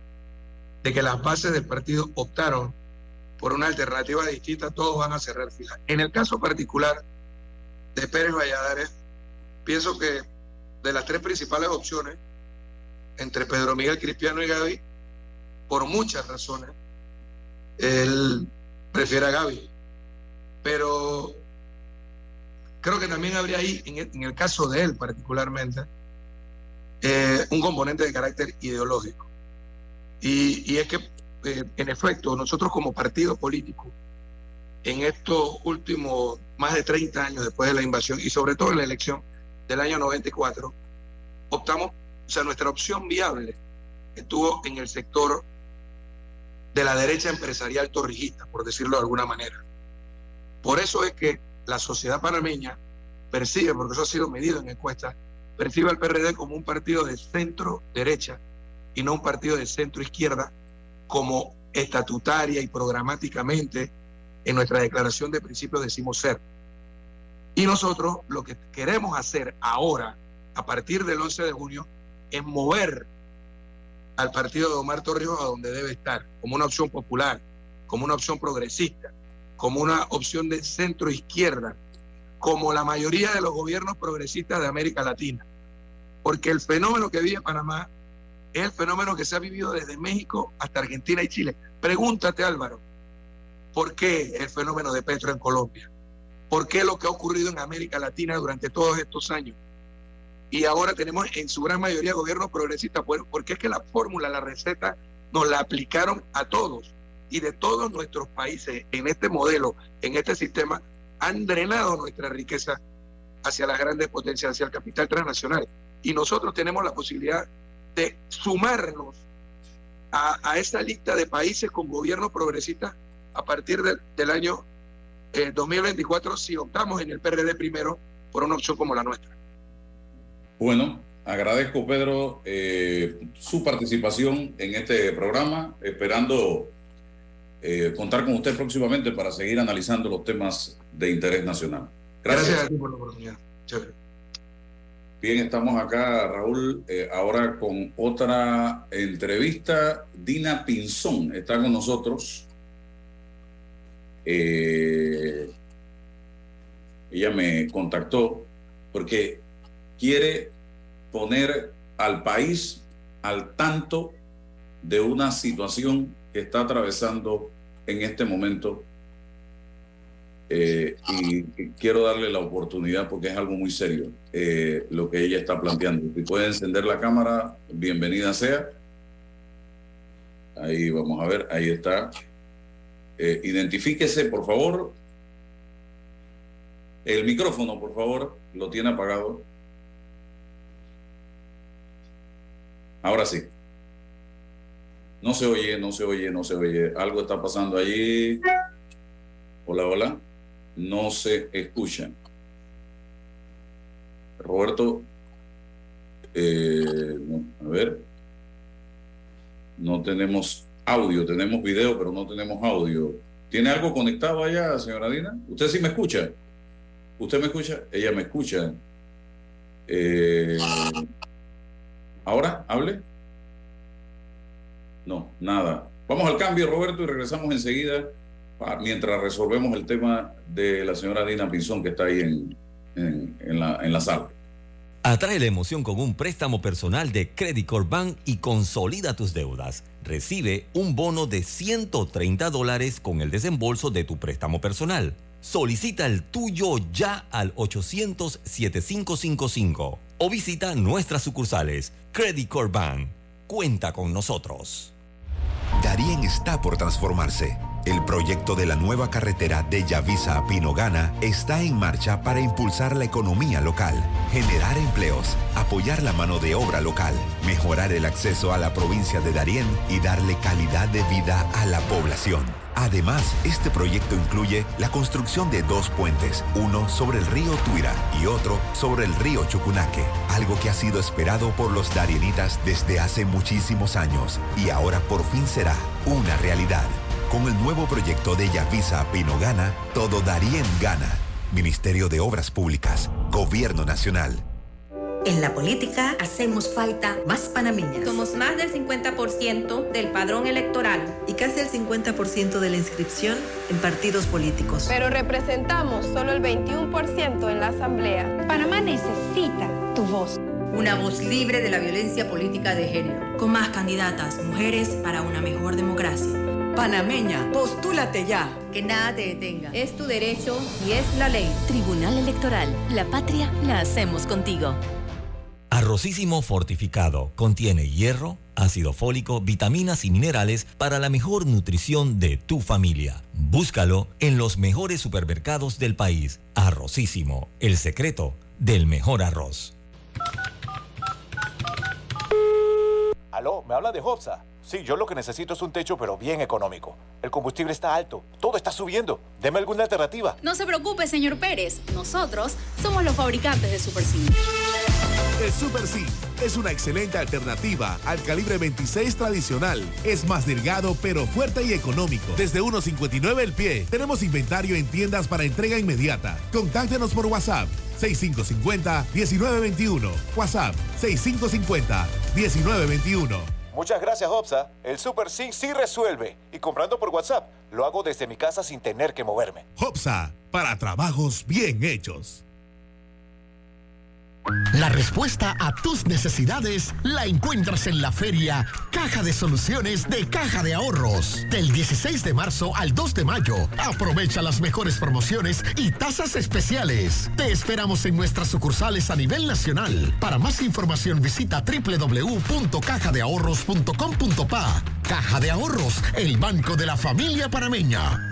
de que las bases del partido optaron por una alternativa distinta, todos van a cerrar filas. En el caso particular de Pérez Valladares, pienso que de las tres principales opciones, entre Pedro Miguel Cristiano y Gaby, por muchas razones, él prefiere a Gaby. Pero creo que también habría ahí, en el, caso de él particularmente, eh, un componente de carácter ideológico. Y, es que, eh, en efecto, nosotros como partido político, en estos últimos más de 30 años después de la invasión y sobre todo en la elección del año 94, optamos, o sea, nuestra opción viable estuvo en el sector de la derecha empresarial torrijista, por decirlo de alguna manera. Por eso es que la sociedad panameña percibe, porque eso ha sido medido en encuestas, percibe al PRD como un partido de centro derecha y no un partido de centro izquierda, como estatutaria y programáticamente en nuestra declaración de principios decimos ser. Y nosotros lo que queremos hacer ahora, a partir del 11 de junio, es mover al partido de Omar Torrijos a donde debe estar, como una opción popular, como una opción progresista, como una opción de centro izquierda, como la mayoría de los gobiernos progresistas de América Latina. Porque el fenómeno que vive Panamá es el fenómeno que se ha vivido desde México hasta Argentina y Chile. Pregúntate, Álvaro, ¿por qué el fenómeno de Petro en Colombia? ¿Por qué lo que ha ocurrido en América Latina durante todos estos años? Y ahora tenemos en su gran mayoría gobiernos progresistas, porque es que la fórmula, la receta, nos la aplicaron a todos. Y de todos nuestros países, en este modelo, en este sistema, han drenado nuestra riqueza hacia las grandes potencias, hacia el capital transnacional. Y nosotros tenemos la posibilidad de sumarnos a, esa lista de países con gobiernos progresistas a partir del año 2024 eh, si optamos en el PRD primero por una opción como la nuestra. Bueno, agradezco Pedro eh, su participación en este programa, esperando eh, contar con usted próximamente para seguir analizando los temas de interés nacional. Gracias, a ti por la oportunidad. Bien, estamos acá, Raúl, eh, ahora con otra entrevista. Dina Pinzón está con nosotros. Eh, ella me contactó porque quiere poner al país al tanto de una situación que está atravesando en este momento eh, y quiero darle la oportunidad porque es algo muy serio eh, lo que ella está planteando. Si puede encender la cámara, bienvenida sea. Ahí vamos a ver, ahí está. Eh, identifíquese, por favor. El micrófono, por favor, lo tiene apagado. Ahora sí. No se oye, no se oye, no se oye. Algo está pasando allí. Hola, hola no se escuchan. Roberto, eh, a ver, no tenemos audio, tenemos video, pero no tenemos audio. ¿Tiene algo conectado allá, señora Dina? ¿Usted sí me escucha? ¿Usted me escucha? Ella me escucha. Eh, ¿Ahora? ¿Hable? No, nada. Vamos al cambio, Roberto, y regresamos enseguida mientras resolvemos el tema de la señora Dina Pinzón que está ahí en, en, la, en la sala. Atrae la emoción con un préstamo personal de Credit Corp Bank y consolida tus deudas. Recibe un bono de 130 dólares con el desembolso de tu préstamo personal. Solicita el tuyo ya al 800-7555 o visita nuestras sucursales. Credit Corp Bank. Cuenta con nosotros. Darien está por transformarse el proyecto de la nueva carretera de Yavisa a Pinogana está en marcha para impulsar la economía local, generar empleos, apoyar la mano de obra local, mejorar el acceso a la provincia de Darién y darle calidad de vida a la población. Además, este proyecto incluye la construcción de dos puentes, uno sobre el río Tuira y otro sobre el río Chucunaque, algo que ha sido esperado por los darienitas desde hace muchísimos años y ahora por fin será una realidad. Con el nuevo proyecto de Yavisa Pinogana, todo Darien gana. Ministerio de Obras Públicas, Gobierno Nacional. En la política hacemos falta más panameñas. Somos más del 50% del padrón electoral. Y casi el 50% de la inscripción en partidos políticos. Pero representamos solo el 21% en la Asamblea. Panamá necesita tu voz. Una voz libre de la violencia política de género. Con más candidatas, mujeres para una mejor democracia. Panameña, postúlate ya. Que nada te detenga. Es tu derecho y es la ley. Tribunal Electoral. La patria la hacemos contigo. Arrocísimo fortificado contiene hierro, ácido fólico, vitaminas y minerales para la mejor nutrición de tu familia. Búscalo en los mejores supermercados del país. Arrocísimo, el secreto del mejor arroz. Aló, ¿me habla de Hopsa? Sí, yo lo que necesito es un techo, pero bien económico. El combustible está alto, todo está subiendo. Deme alguna alternativa. No se preocupe, señor Pérez. Nosotros somos los fabricantes de Super C. El Super C es una excelente alternativa al calibre 26 tradicional. Es más delgado, pero fuerte y económico. Desde 1.59 el pie. Tenemos inventario en tiendas para entrega inmediata. Contáctenos por WhatsApp 6550-1921. WhatsApp 6550-1921. Muchas gracias, Hopsa. El Super Sync sí resuelve. Y comprando por WhatsApp, lo hago desde mi casa sin tener que moverme. Hopsa, para trabajos bien hechos. La respuesta a tus necesidades la encuentras en la feria Caja de Soluciones de Caja de Ahorros. Del 16 de marzo al 2 de mayo. Aprovecha las mejores promociones y tasas especiales. Te esperamos en nuestras sucursales a nivel nacional. Para más información visita www.cajadeahorros.com.pa. Caja de Ahorros, el banco de la familia parameña.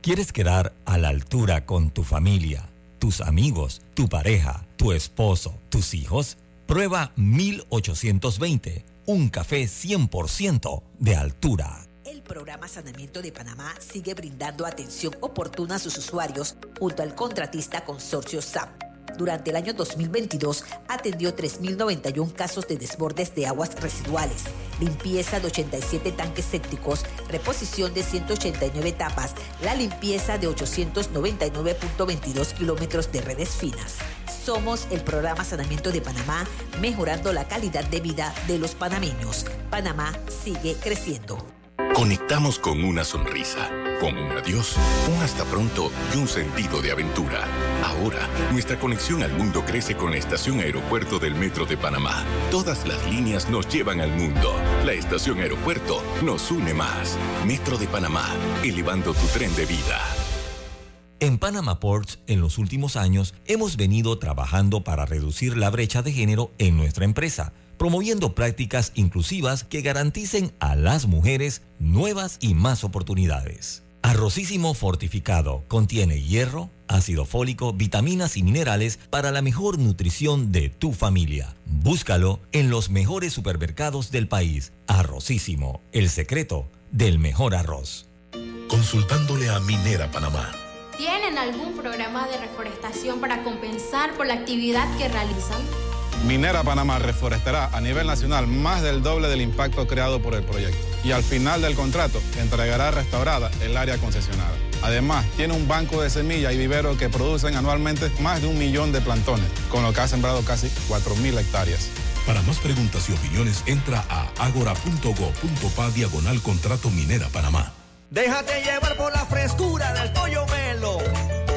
¿Quieres quedar a la altura con tu familia, tus amigos, tu pareja? Tu esposo, tus hijos, prueba 1820, un café 100% de altura. El programa Sanamiento de Panamá sigue brindando atención oportuna a sus usuarios junto al contratista consorcio SAP durante el año 2022 atendió 3.091 casos de desbordes de aguas residuales, limpieza de 87 tanques sépticos, reposición de 189 tapas, la limpieza de 899.22 kilómetros de redes finas. Somos el programa Sanamiento de Panamá, mejorando la calidad de vida de los panameños. Panamá sigue creciendo. Conectamos con una sonrisa, con un adiós, un hasta pronto y un sentido de aventura. Ahora, nuestra conexión al mundo crece con la estación aeropuerto del Metro de Panamá. Todas las líneas nos llevan al mundo. La estación aeropuerto nos une más. Metro de Panamá, elevando tu tren de vida. En Panama Ports, en los últimos años, hemos venido trabajando para reducir la brecha de género en nuestra empresa promoviendo prácticas inclusivas que garanticen a las mujeres nuevas y más oportunidades. Arrocísimo fortificado contiene hierro, ácido fólico, vitaminas y minerales para la mejor nutrición de tu familia. Búscalo en los mejores supermercados del país. Arrocísimo, el secreto del mejor arroz. Consultándole a Minera Panamá. ¿Tienen algún programa de reforestación para compensar por la actividad que realizan? Minera Panamá reforestará a nivel nacional más del doble del impacto creado por el proyecto. Y al final del contrato entregará restaurada el área concesionada. Además, tiene un banco de semillas y viveros que producen anualmente más de un millón de plantones, con lo que ha sembrado casi 4.000 hectáreas. Para más preguntas y opiniones, entra a agora.go.pa diagonal contrato Minera Panamá. Déjate llevar por la frescura del pollo melo,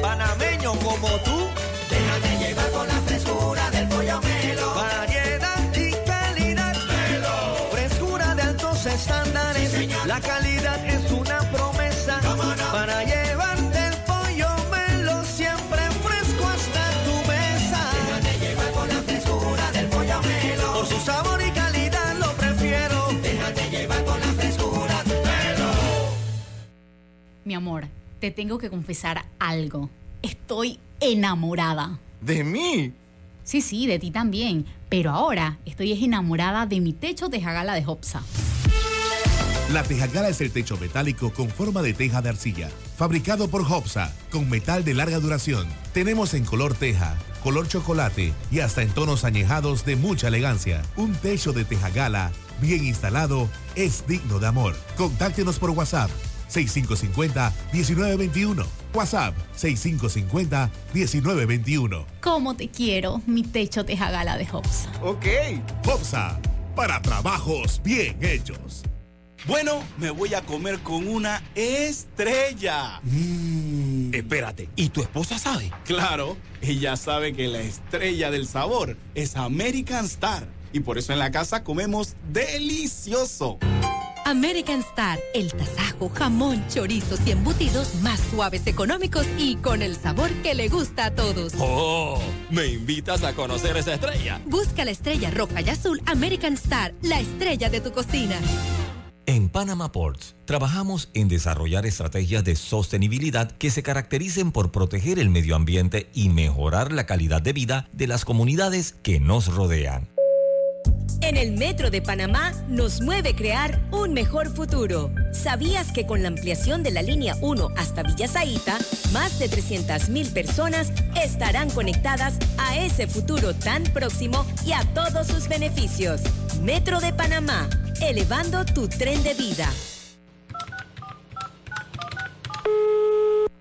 panameño como tú. Déjate llevar por la frescura del pollo melo. Variedad y calidad. Melo. Frescura de altos estándares. Sí, la calidad Mi amor, te tengo que confesar algo. Estoy enamorada. ¿De mí? Sí, sí, de ti también. Pero ahora estoy enamorada de mi techo de jagala de Hopsa. La Tejagala es el techo metálico con forma de teja de arcilla, fabricado por Hopsa, con metal de larga duración. Tenemos en color teja, color chocolate y hasta en tonos añejados de mucha elegancia. Un techo de Tejagala bien instalado es digno de amor. Contáctenos por WhatsApp 6550-1921. WhatsApp 6550-1921. ¿Cómo te quiero? Mi techo Tejagala de Hopsa. Ok. Hopsa, para trabajos bien hechos. Bueno, me voy a comer con una estrella. Mm. Espérate, ¿y tu esposa sabe? Claro, ella sabe que la estrella del sabor es American Star. Y por eso en la casa comemos delicioso. American Star, el tasajo, jamón, chorizos y embutidos más suaves, económicos y con el sabor que le gusta a todos. ¡Oh! ¿Me invitas a conocer esa estrella? Busca la estrella roja y azul American Star, la estrella de tu cocina. En Panama Ports trabajamos en desarrollar estrategias de sostenibilidad que se caractericen por proteger el medio ambiente y mejorar la calidad de vida de las comunidades que nos rodean. En el Metro de Panamá nos mueve crear un mejor futuro. ¿Sabías que con la ampliación de la línea 1 hasta Villa Zaita, más de 300.000 personas estarán conectadas a ese futuro tan próximo y a todos sus beneficios? Metro de Panamá, elevando tu tren de vida.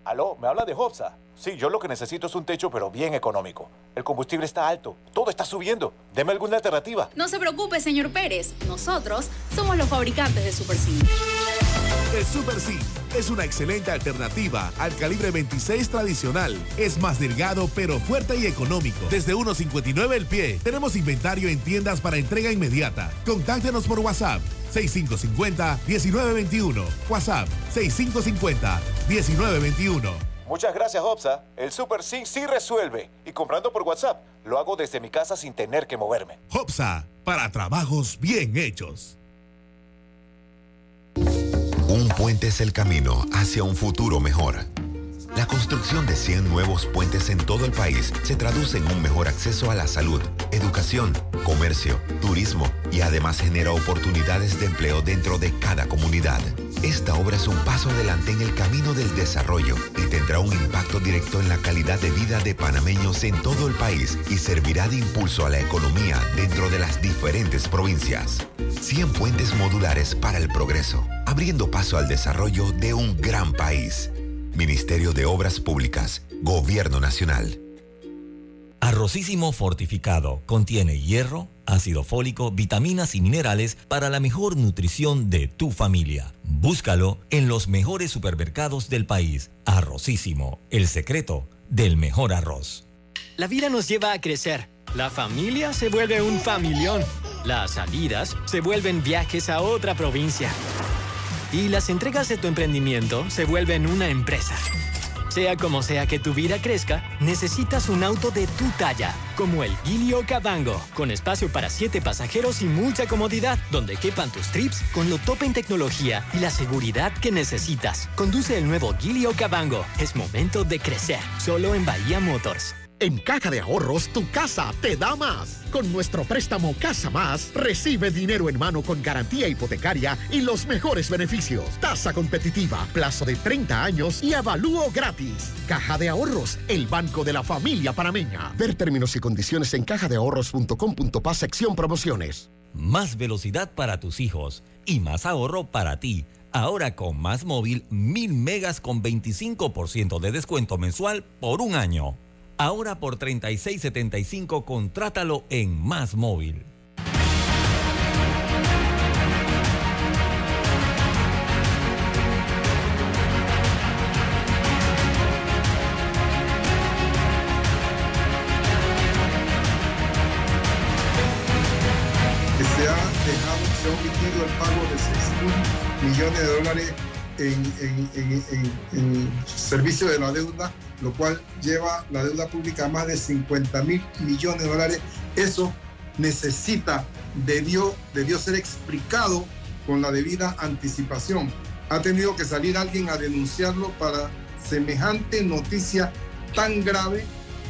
Aló, ¿me habla de Hopsa? Sí, yo lo que necesito es un techo, pero bien económico. El combustible está alto, todo está subiendo. Deme alguna alternativa. No se preocupe, señor Pérez. Nosotros somos los fabricantes de Super C. El Super C es una excelente alternativa al calibre 26 tradicional. Es más delgado, pero fuerte y económico. Desde 1.59 el pie. Tenemos inventario en tiendas para entrega inmediata. Contáctenos por WhatsApp 6550-1921. WhatsApp 6550-1921. Muchas gracias, Hopsa. El Super Sync sí resuelve. Y comprando por WhatsApp, lo hago desde mi casa sin tener que moverme. Hopsa, para trabajos bien hechos. Un puente es el camino hacia un futuro mejor. La construcción de 100 nuevos puentes en todo el país se traduce en un mejor acceso a la salud, educación, comercio, turismo y además genera oportunidades de empleo dentro de cada comunidad. Esta obra es un paso adelante en el camino del desarrollo y tendrá un impacto directo en la calidad de vida de panameños en todo el país y servirá de impulso a la economía dentro de las diferentes provincias. 100 puentes modulares para el progreso, abriendo paso al desarrollo de un gran país. Ministerio de Obras Públicas, Gobierno Nacional. Arrocísimo fortificado contiene hierro, ácido fólico, vitaminas y minerales para la mejor nutrición de tu familia. Búscalo en los mejores supermercados del país. Arrocísimo, el secreto del mejor arroz. La vida nos lleva a crecer. La familia se vuelve un familión. Las salidas se vuelven viajes a otra provincia. Y las entregas de tu emprendimiento se vuelven una empresa. Sea como sea que tu vida crezca, necesitas un auto de tu talla, como el Gilio Cabango, con espacio para siete pasajeros y mucha comodidad, donde quepan tus trips con lo top en tecnología y la seguridad que necesitas. Conduce el nuevo Gilio Cabango. Es momento de crecer, solo en Bahía Motors. En Caja de Ahorros, tu casa te da más. Con nuestro préstamo Casa Más, recibe dinero en mano con garantía hipotecaria y los mejores beneficios. Tasa competitiva, plazo de 30 años y avalúo gratis. Caja de Ahorros, el banco de la familia panameña. Ver términos y condiciones en cajadeahorros.com.pa sección promociones. Más velocidad para tus hijos y más ahorro para ti. Ahora con Más Móvil, 1000 megas con 25% de descuento mensual por un año. Ahora por 36.75 contrátalo en Más Móvil. se ha dejado, se ha omitido el pago de 6 mil millones de dólares en, en- en- en- servicio de la deuda, lo cual lleva la deuda pública a más de 50 mil millones de dólares. Eso necesita, debió, debió ser explicado con la debida anticipación. Ha tenido que salir alguien a denunciarlo para semejante noticia tan grave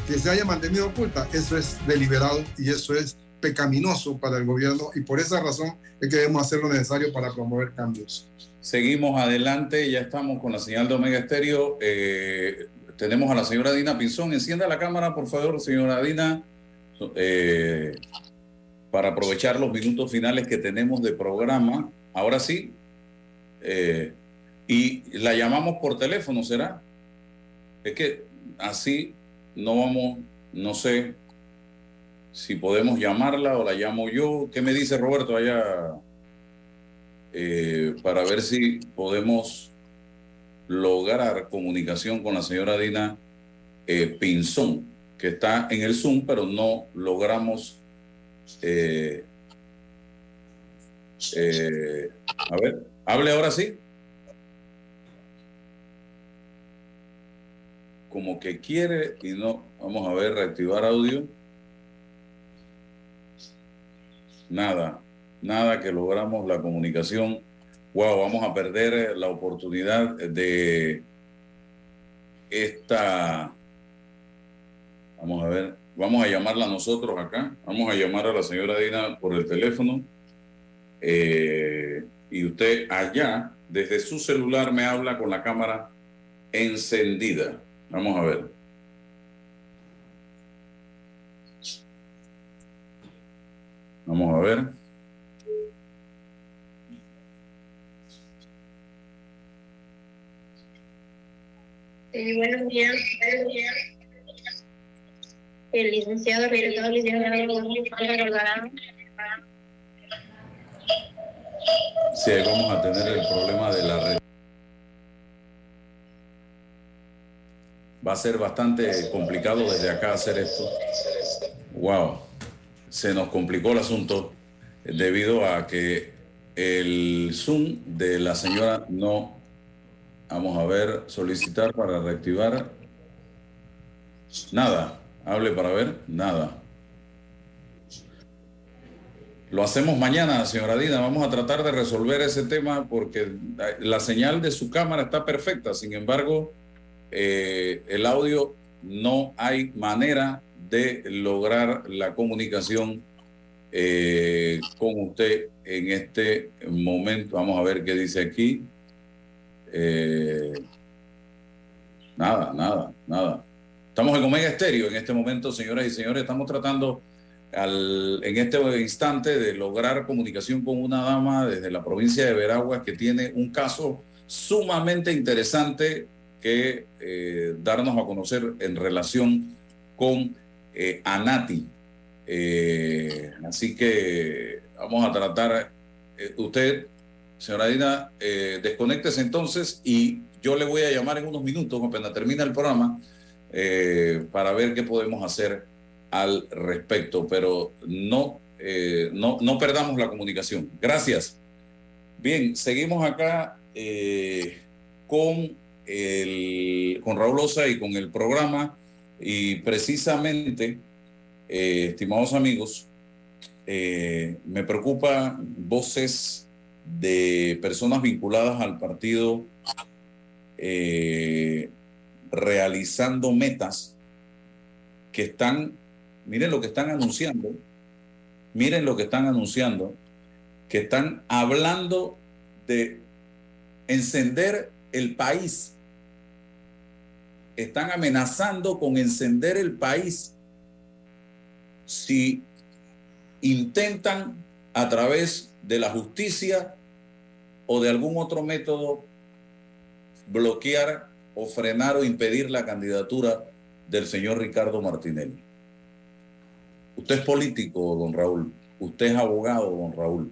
que se haya mantenido oculta. Eso es deliberado y eso es pecaminoso para el gobierno y por esa razón es que debemos hacer lo necesario para promover cambios. Seguimos adelante, ya estamos con la señal de Omega Estéreo. Eh, tenemos a la señora Dina Pinzón. Encienda la cámara, por favor, señora Dina, eh, para aprovechar los minutos finales que tenemos de programa. Ahora sí. Eh, y la llamamos por teléfono, ¿será? Es que así no vamos, no sé si podemos llamarla o la llamo yo. ¿Qué me dice Roberto allá? Eh, para ver si podemos lograr comunicación con la señora Dina eh, Pinzón, que está en el Zoom, pero no logramos... Eh, a ver, hable ahora sí. Como que quiere y no. Vamos a ver, reactivar audio. Nada, nada que logramos la comunicación. Wow, vamos a perder la oportunidad de esta. Vamos a ver, vamos a llamarla nosotros acá. Vamos a llamar a la señora Dina por el teléfono. Eh, y usted allá, desde su celular, me habla con la cámara encendida. Vamos a ver. Vamos a ver. Buenos días. Buenos días. El licenciado licenciado licenciado Sí, vamos a tener el problema de la red. Va a ser bastante complicado desde acá hacer esto. Wow se nos complicó el asunto debido a que el Zoom de la señora no, vamos a ver, solicitar para reactivar. Nada, hable para ver, nada. Lo hacemos mañana, señora Dina. Vamos a tratar de resolver ese tema porque la señal de su cámara está perfecta. Sin embargo, eh, el audio no hay manera de lograr la comunicación eh, con usted en este momento. Vamos a ver qué dice aquí. Eh, nada, nada, nada. Estamos en Omega Estéreo en este momento, señoras y señores. Estamos tratando en este instante de lograr comunicación con una dama desde la provincia de Veraguas que tiene un caso sumamente interesante que eh, darnos a conocer en relación con eh, Anati. Así que vamos a tratar, usted, señora Dina, eh, entonces y yo le voy a llamar en unos minutos, apenas termina el programa, para ver qué podemos hacer al respecto, pero no, no, no perdamos la comunicación. Gracias. Bien, seguimos acá con, el, con Raúl Osa y con el programa. Y precisamente, eh, estimados amigos, eh, me preocupa voces de personas vinculadas al partido eh, realizando metas que están, miren lo que están anunciando, miren lo que están anunciando, que están hablando de encender el país. Están amenazando con encender el país si intentan a través de la justicia o de algún otro método bloquear o frenar o impedir la candidatura del señor Ricardo Martinelli. Usted es político, don Raúl. Usted es abogado, don Raúl.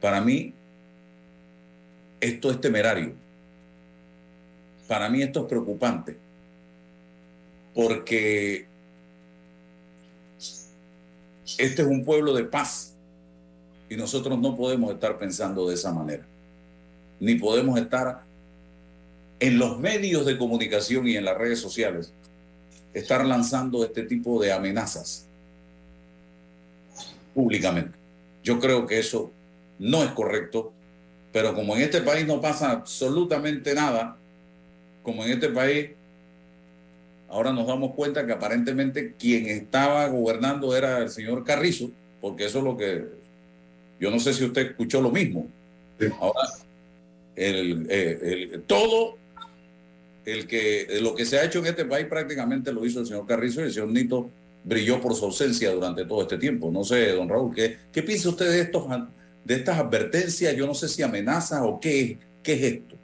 Para mí, esto es temerario para mí esto es preocupante, porque este es un pueblo de paz y nosotros no podemos estar pensando de esa manera, ni podemos estar en los medios de comunicación y en las redes sociales, estar lanzando este tipo de amenazas públicamente. Yo creo que eso no es correcto, pero como en este país no pasa absolutamente nada, como en este país ahora nos damos cuenta que aparentemente quien estaba gobernando era el señor Carrizo, porque eso es lo que, yo no sé si usted escuchó lo mismo. Ahora, el, eh, el- todo el que, lo que se ha hecho en este país prácticamente lo hizo el señor Carrizo y el señor Nito brilló por su ausencia durante todo este tiempo. No sé, don Raúl, ¿qué, qué piensa usted de, estos, de estas advertencias? Yo no sé si amenazas o qué, qué es esto.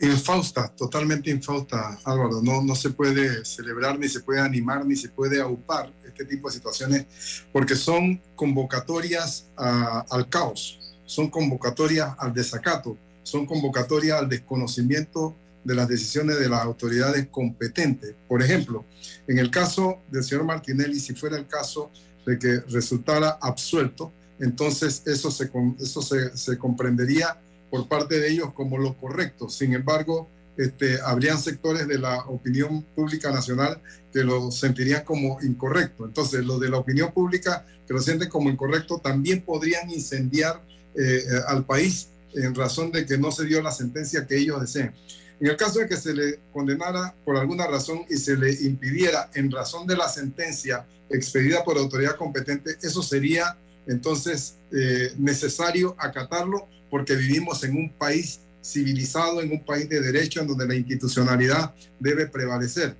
Infausta, totalmente infausta, Álvaro. No, no se puede celebrar, ni se puede animar, ni se puede aupar este tipo de situaciones, porque son convocatorias a- al caos, son convocatorias al desacato, son convocatorias al desconocimiento de las decisiones de las autoridades competentes. Por ejemplo, en el caso del señor Martinelli, si fuera el caso de que resultara absuelto, entonces eso se, eso se, se comprendería por parte de ellos como lo correcto. Sin embargo, este, habrían sectores de la opinión pública nacional que lo sentirían como incorrecto. Entonces, los de la opinión pública que lo sienten como incorrecto también podrían incendiar eh, al país en razón de que no se dio la sentencia que ellos deseen. En el caso de que se le condenara por alguna razón y se le impidiera en razón de la sentencia expedida por autoridad competente, eso sería entonces eh, necesario acatarlo porque vivimos en un país civilizado, en un país de derecho, en donde la institucionalidad debe prevalecer.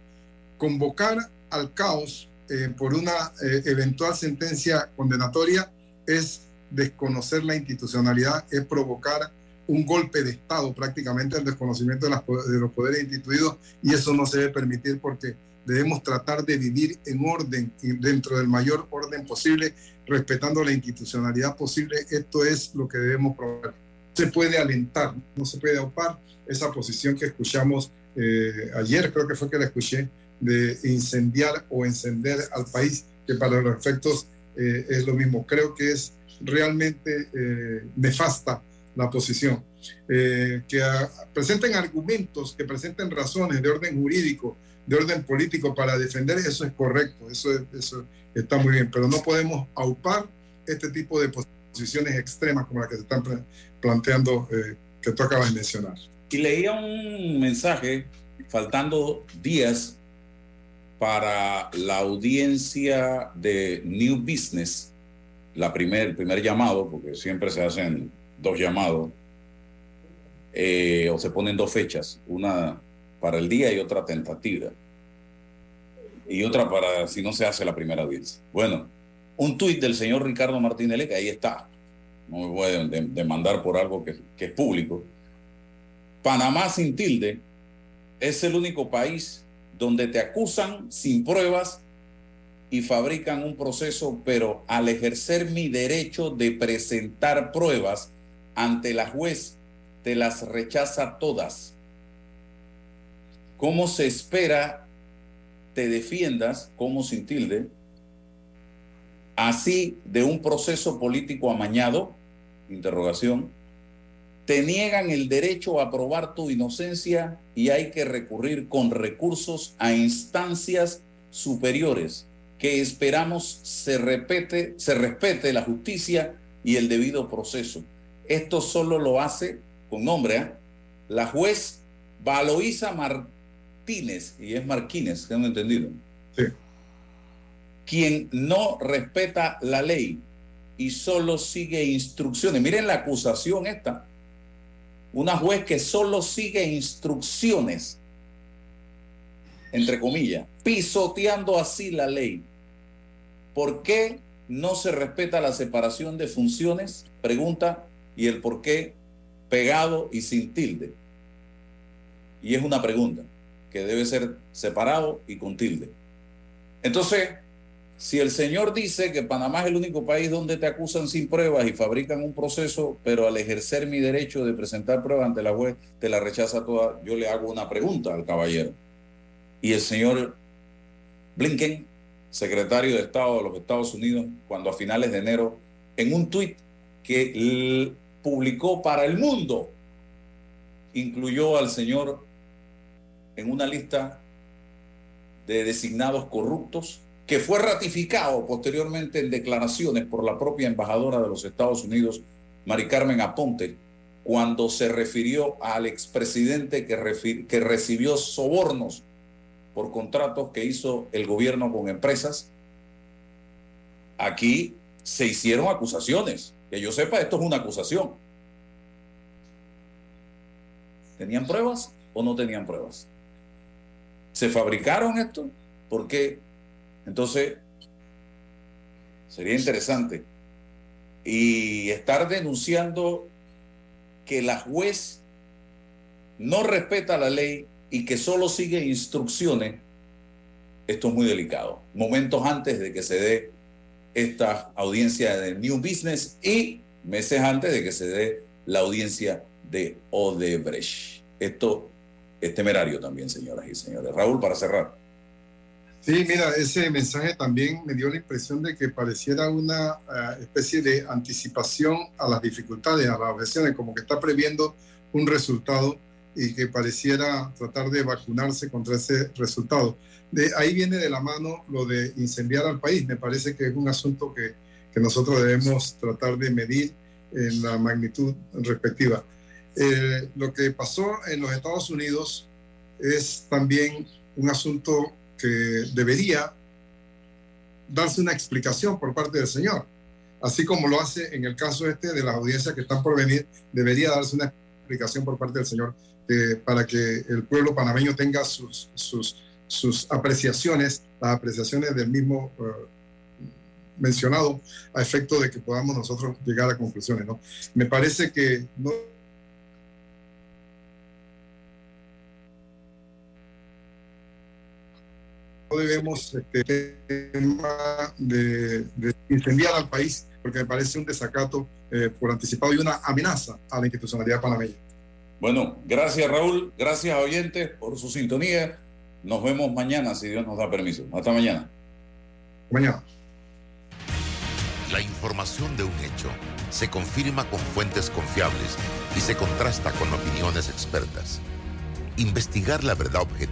Convocar al caos eh, por una eh, eventual sentencia condenatoria es desconocer la institucionalidad, es provocar un golpe de Estado prácticamente el desconocimiento de, las de los poderes instituidos y eso no se debe permitir porque debemos tratar de vivir en orden dentro del mayor orden posible, respetando la institucionalidad posible. Esto es lo que debemos probar. Se puede alentar, no se puede aupar esa posición que escuchamos eh, ayer, creo que fue que la escuché, de incendiar o encender al país, que para los efectos eh, es lo mismo. Creo que es realmente eh, nefasta la posición. Que presenten argumentos, que presenten razones de orden jurídico, de orden político para defender, eso es correcto, eso, es- eso está muy bien, pero no podemos aupar este tipo de posiciones extremas como la que se están planteando, eh, que tú acabas de mencionar. Y leía un mensaje faltando días para la audiencia de New Business, la primer, el primer llamado, porque siempre se hacen dos llamados, eh, o se ponen dos fechas, una para el día y otra tentativa, y otra para si no se hace la primera audiencia. Bueno, un tuit del señor Ricardo Martínez, que ahí está, no me pueden de- demandar por algo que, que es público. Panamá sin tilde es el único país donde te acusan sin pruebas y fabrican un proceso, pero al ejercer mi derecho de presentar pruebas ante la juez, te las rechaza todas. ¿Cómo se espera te defiendas, como sin tilde, así de un proceso político amañado? Interrogación te niegan el derecho a probar tu inocencia y hay que recurrir con recursos a instancias superiores que esperamos se repete, se respete la justicia y el debido proceso. Esto solo lo hace con nombre, ¿ah? la juez Valoisa Martínez, y es Martínez, ¿han entendido? Quien no respeta la ley y solo sigue instrucciones. Miren la acusación esta una juez que solo sigue instrucciones, entre comillas, pisoteando así la ley. ¿Por qué no se respeta la separación de funciones? Pregunta, y el por qué pegado y sin tilde. Y es una pregunta que debe ser separado y con tilde. Entonces, si el señor dice que Panamá es el único país donde te acusan sin pruebas y fabrican un proceso, pero al ejercer mi derecho de presentar pruebas ante la juez, te la rechaza toda, yo le hago una pregunta al caballero. Y el señor Blinken, secretario de Estado de los Estados Unidos, cuando a finales de enero, en un tuit que publicó para el mundo, incluyó al señor en una lista de designados corruptos que fue ratificado posteriormente en declaraciones por la propia embajadora de los Estados Unidos, Mari Carmen Aponte, cuando se refirió al expresidente que, que recibió sobornos por contratos que hizo el gobierno con empresas. Aquí se hicieron acusaciones. Que yo sepa, esto es una acusación. ¿Tenían pruebas o no tenían pruebas? ¿Se fabricaron esto? Porque entonces sería interesante. Y estar denunciando que la juez no respeta la ley y que solo sigue instrucciones, esto es muy delicado. Momentos antes de que se dé esta audiencia de New Business y meses antes de que se dé la audiencia de Odebrecht. Esto es temerario también, señoras y señores. Raúl, para cerrar. Sí, mira, ese mensaje también me dio la impresión de que pareciera una uh, especie de anticipación a las dificultades, a las objeciones, como que está previendo un resultado y que pareciera tratar de vacunarse contra ese resultado. De ahí viene de la mano lo de incendiar al país. Me parece que es un asunto que, que nosotros debemos tratar de medir en la magnitud respectiva. Eh, lo que pasó en los Estados Unidos es también un asunto debería darse una explicación por parte del Señor. Así como lo hace en el caso este de las audiencias que están por venir, debería darse una explicación por parte del Señor eh, para que el pueblo panameño tenga sus, sus, sus apreciaciones, las apreciaciones del mismo uh, mencionado, a efecto de que podamos nosotros llegar a conclusiones. ¿no? Me parece que no debemos este tema de, de, incendiar al país, porque me parece un desacato eh, por anticipado y una amenaza a la institucionalidad panameña. Bueno, gracias Raúl, gracias oyentes por su sintonía. Nos vemos mañana, si Dios nos da permiso. Hasta mañana. Mañana. La información de un hecho se confirma con fuentes confiables y se contrasta con opiniones expertas. Investigar la verdad objetiva